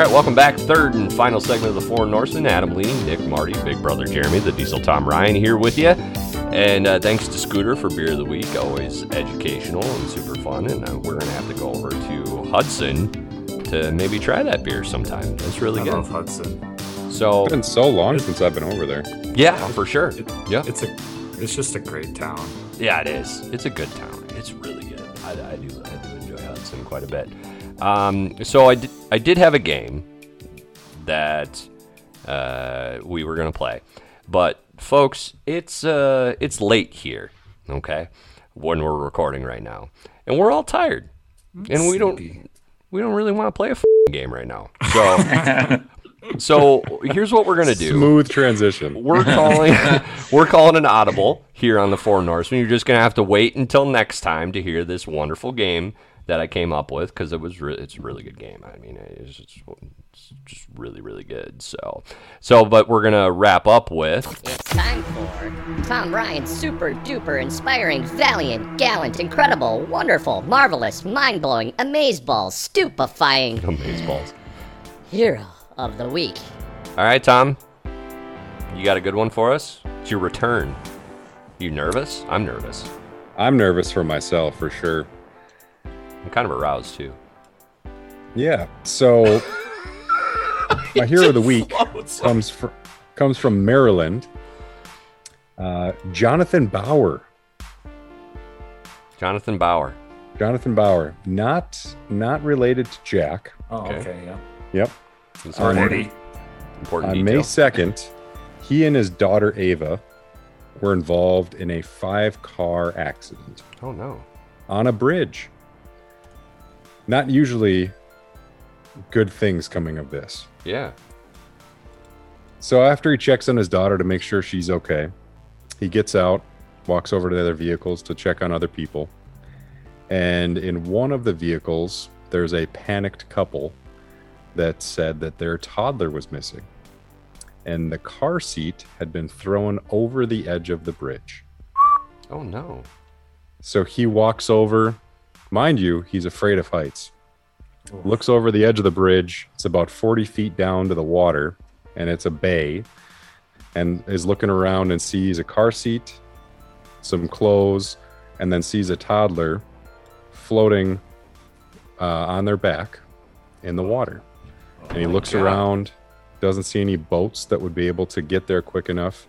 All right, welcome back. Third and final segment of the Four Norsemen. Adam Lee, Nick, Marty, Big Brother Jeremy, the Diesel Tom Ryan here with you. And uh, thanks to Scooter for Beer of the Week. Always educational and super fun. And uh, we're going to have to go over to Hudson to maybe try that beer sometime. It's really I good. love Hudson. So It's been so long since I've been over there. yeah, for sure. Yeah, It's a, it's just a great town. yeah, it is. It's a good town. It's really good. I, I do, I do enjoy Hudson quite a bit. Um, so I did, I did have a game that uh, we were gonna play, but folks, it's uh, it's late here. Okay, when we're recording right now, and we're all tired, and we don't we don't really want to play a game right now. So. So here's what we're gonna do. Smooth transition. We're calling we're calling an audible here on the Four Norsemen. You're just gonna have to wait until next time to hear this wonderful game that I came up with because it was re- it's a really good game. I mean, it's just, it's just really really good. So so but we're gonna wrap up with It's time for Tom Ryan's super duper inspiring, valiant, gallant, incredible, wonderful, marvelous, mind blowing, amazeballs, stupefying Amazeballs. hero of the week. All right, Tom, you got a good one for us? It's your return. You nervous? I'm nervous. I'm nervous for myself for sure. I'm kind of aroused too. Yeah. So my hero of the week comes from comes from Maryland. Uh, Jonathan Bauer. Jonathan Bauer. Jonathan Bauer, not not related to Jack. Oh, Okay. okay, yeah. Yep. It's On- important. Important On May second, he and his daughter Ava were involved in a five-car accident Oh no. on a bridge. Not usually good things coming of this. Yeah. So after he checks on his daughter to make sure she's okay, he gets out, walks over to the other vehicles to check on other people. And in one of the vehicles, there's a panicked couple that said that their toddler was missing. And the car seat had been thrown over the edge of the bridge. Oh no. So he walks over, Mind you, he's afraid of heights. Looks over the edge of the bridge. It's about 40 feet down to the water, and it's a bay. And is looking around and sees a car seat, some clothes, and then sees a toddler floating uh, on their back in the water. and he looks God. around, doesn't see any boats that would be able to get there quick enough.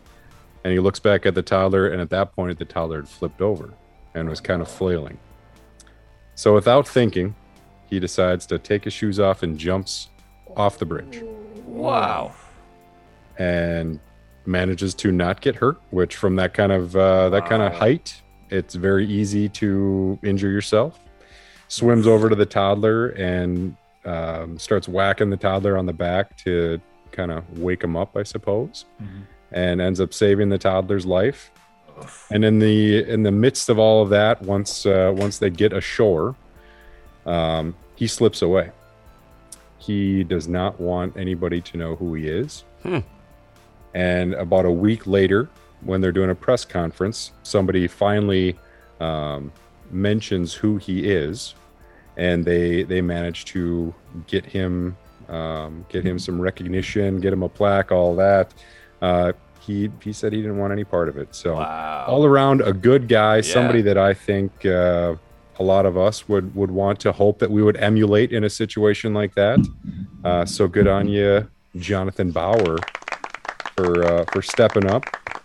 And he looks back at the toddler, and at that point, the toddler had flipped over and was kind of flailing. So, without thinking, he decides to take his shoes off and jumps off the bridge Wow. and manages to not get hurt. Which, from that kind of uh, that kind of height, it's very easy to injure yourself. Swims over to the toddler and um, starts whacking the toddler on the back to kind of wake him up, I suppose, and ends up saving the toddler's life. And in the in the midst of all of that, once uh, once they get ashore, um, he slips away. He does not want anybody to know who he is. Hmm. And about a week later, when they're doing a press conference, somebody finally um, mentions who he is, and they they manage to get him um, get him some recognition, get him a plaque, all that. Uh, he he said he didn't want any part of it. So all around a good guy, somebody that I think uh, a lot of us would would want to hope that we would emulate in a situation like that. Uh, so good on you, Jonathan Bauer, for uh, for stepping up.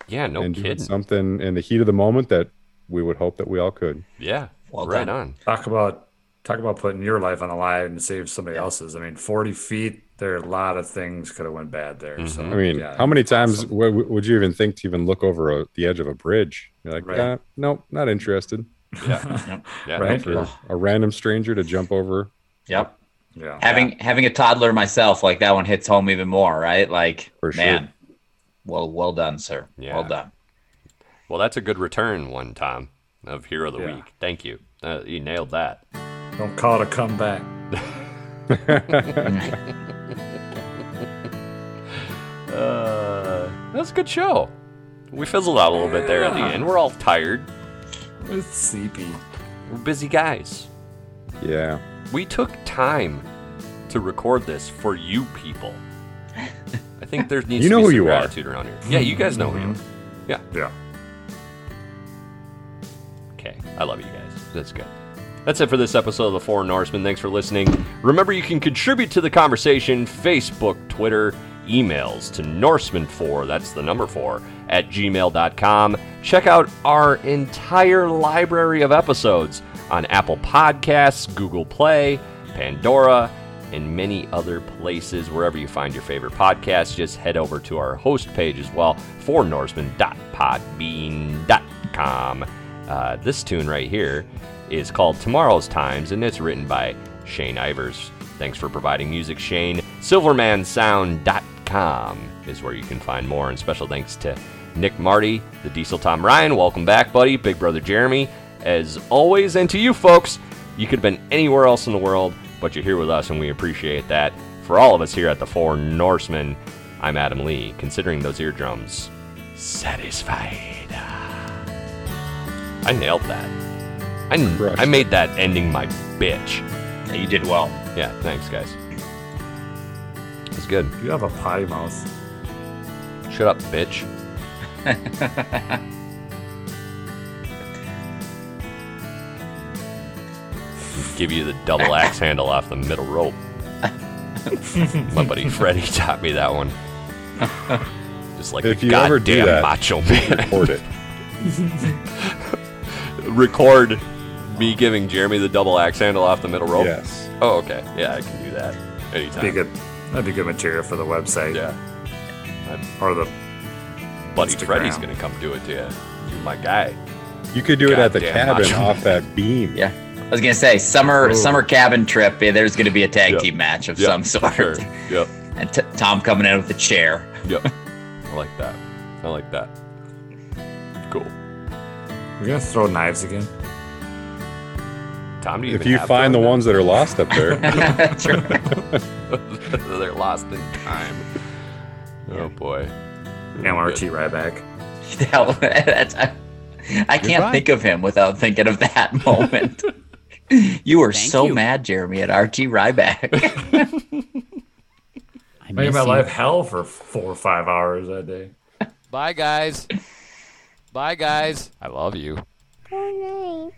Yeah, no and doing kidding. something in the heat of the moment that we would hope that we all could. Yeah. Well right done. on. Talk about talk about putting your life on the line and save somebody else's. I mean, forty feet. There are a lot of things could have went bad there. So I mean, yeah. how many times w- w- would you even think to even look over a, the edge of a bridge? You're like, Right. "Uh, nope, not interested. Yeah. yeah. Right. For a random stranger to jump over. Yep. Yeah. Having having a toddler myself, like that one hits home even more, right? Like, For sure. man, well, well done, sir. Yeah. Well done. Well, that's a good return, one Tom, of Hero of the Yeah. Week. Thank you. Uh, you nailed that. Don't call it a comeback. Uh, that's a good show. We fizzled out a little bit there at the end. We're all tired. It's sleepy. We're busy guys. Yeah. We took time to record this for you people. I think there needs You to know be who some you are. gratitude around here. Yeah, you guys know who you are. Yeah. Yeah. Okay. I love you guys. That's good. That's it for this episode of The Four Norsemen. Thanks for listening. Remember, you can contribute to the conversation Facebook, Twitter, emails to Norseman4, that's the number 4, at gmail.com. Check out our entire library of episodes on Apple Podcasts, Google Play, Pandora, and many other places. Wherever you find your favorite podcast, just head over to our host page as well, fornorseman.podbean.com. Uh, this tune right here is called Tomorrow's Times, and it's written by Shane Ivers. Thanks for providing music, Shane. SilvermanSound.com is where you can find more. And special thanks to Nick Marty, the Diesel Tom Ryan. Welcome back, buddy. Big brother Jeremy. As always, and to you folks, you could have been anywhere else in the world, but you're here with us, and we appreciate that. For all of us here at the Four Norsemen, I'm Adam Lee, considering those eardrums satisfied. I nailed that. I, Crushed I made that ending my bitch. Yeah, you did well. Yeah, thanks, guys. It's good. You have a potty mouth. Shut up, bitch. Give you the double axe handle off the middle rope. My buddy Freddie taught me that one. Just like If a you ever do goddamn that, macho man. record it. Record me giving Jeremy the double axe handle off the middle rope. Yes. Oh, okay. Yeah, I can do that anytime. Be good. That'd be good material for the website. Yeah. Or the Buddy Instagram. Freddie's gonna come do it to you. You're my guy. You could do it at the cabin macho. off that beam. Yeah. I was gonna say summer Ooh. summer cabin trip. Yeah, there's gonna be a tag Yep. team match of Yep, some sort. Sure. Yep. And t- Tom coming in with a chair. Yep. I like that. I like that. Cool. We're gonna throw knives again. Tom, do you If you find the throwing ones that are lost up there, They're lost in time. Oh boy. MRT Ryback. Hell, that's, I, I can't right. think of him without thinking of that moment. You were Thank so you. mad, Jeremy, at RT Ryback. I Made miss my you. life hell for four or five hours that day. Bye, guys. Bye, guys. I love you. Good night.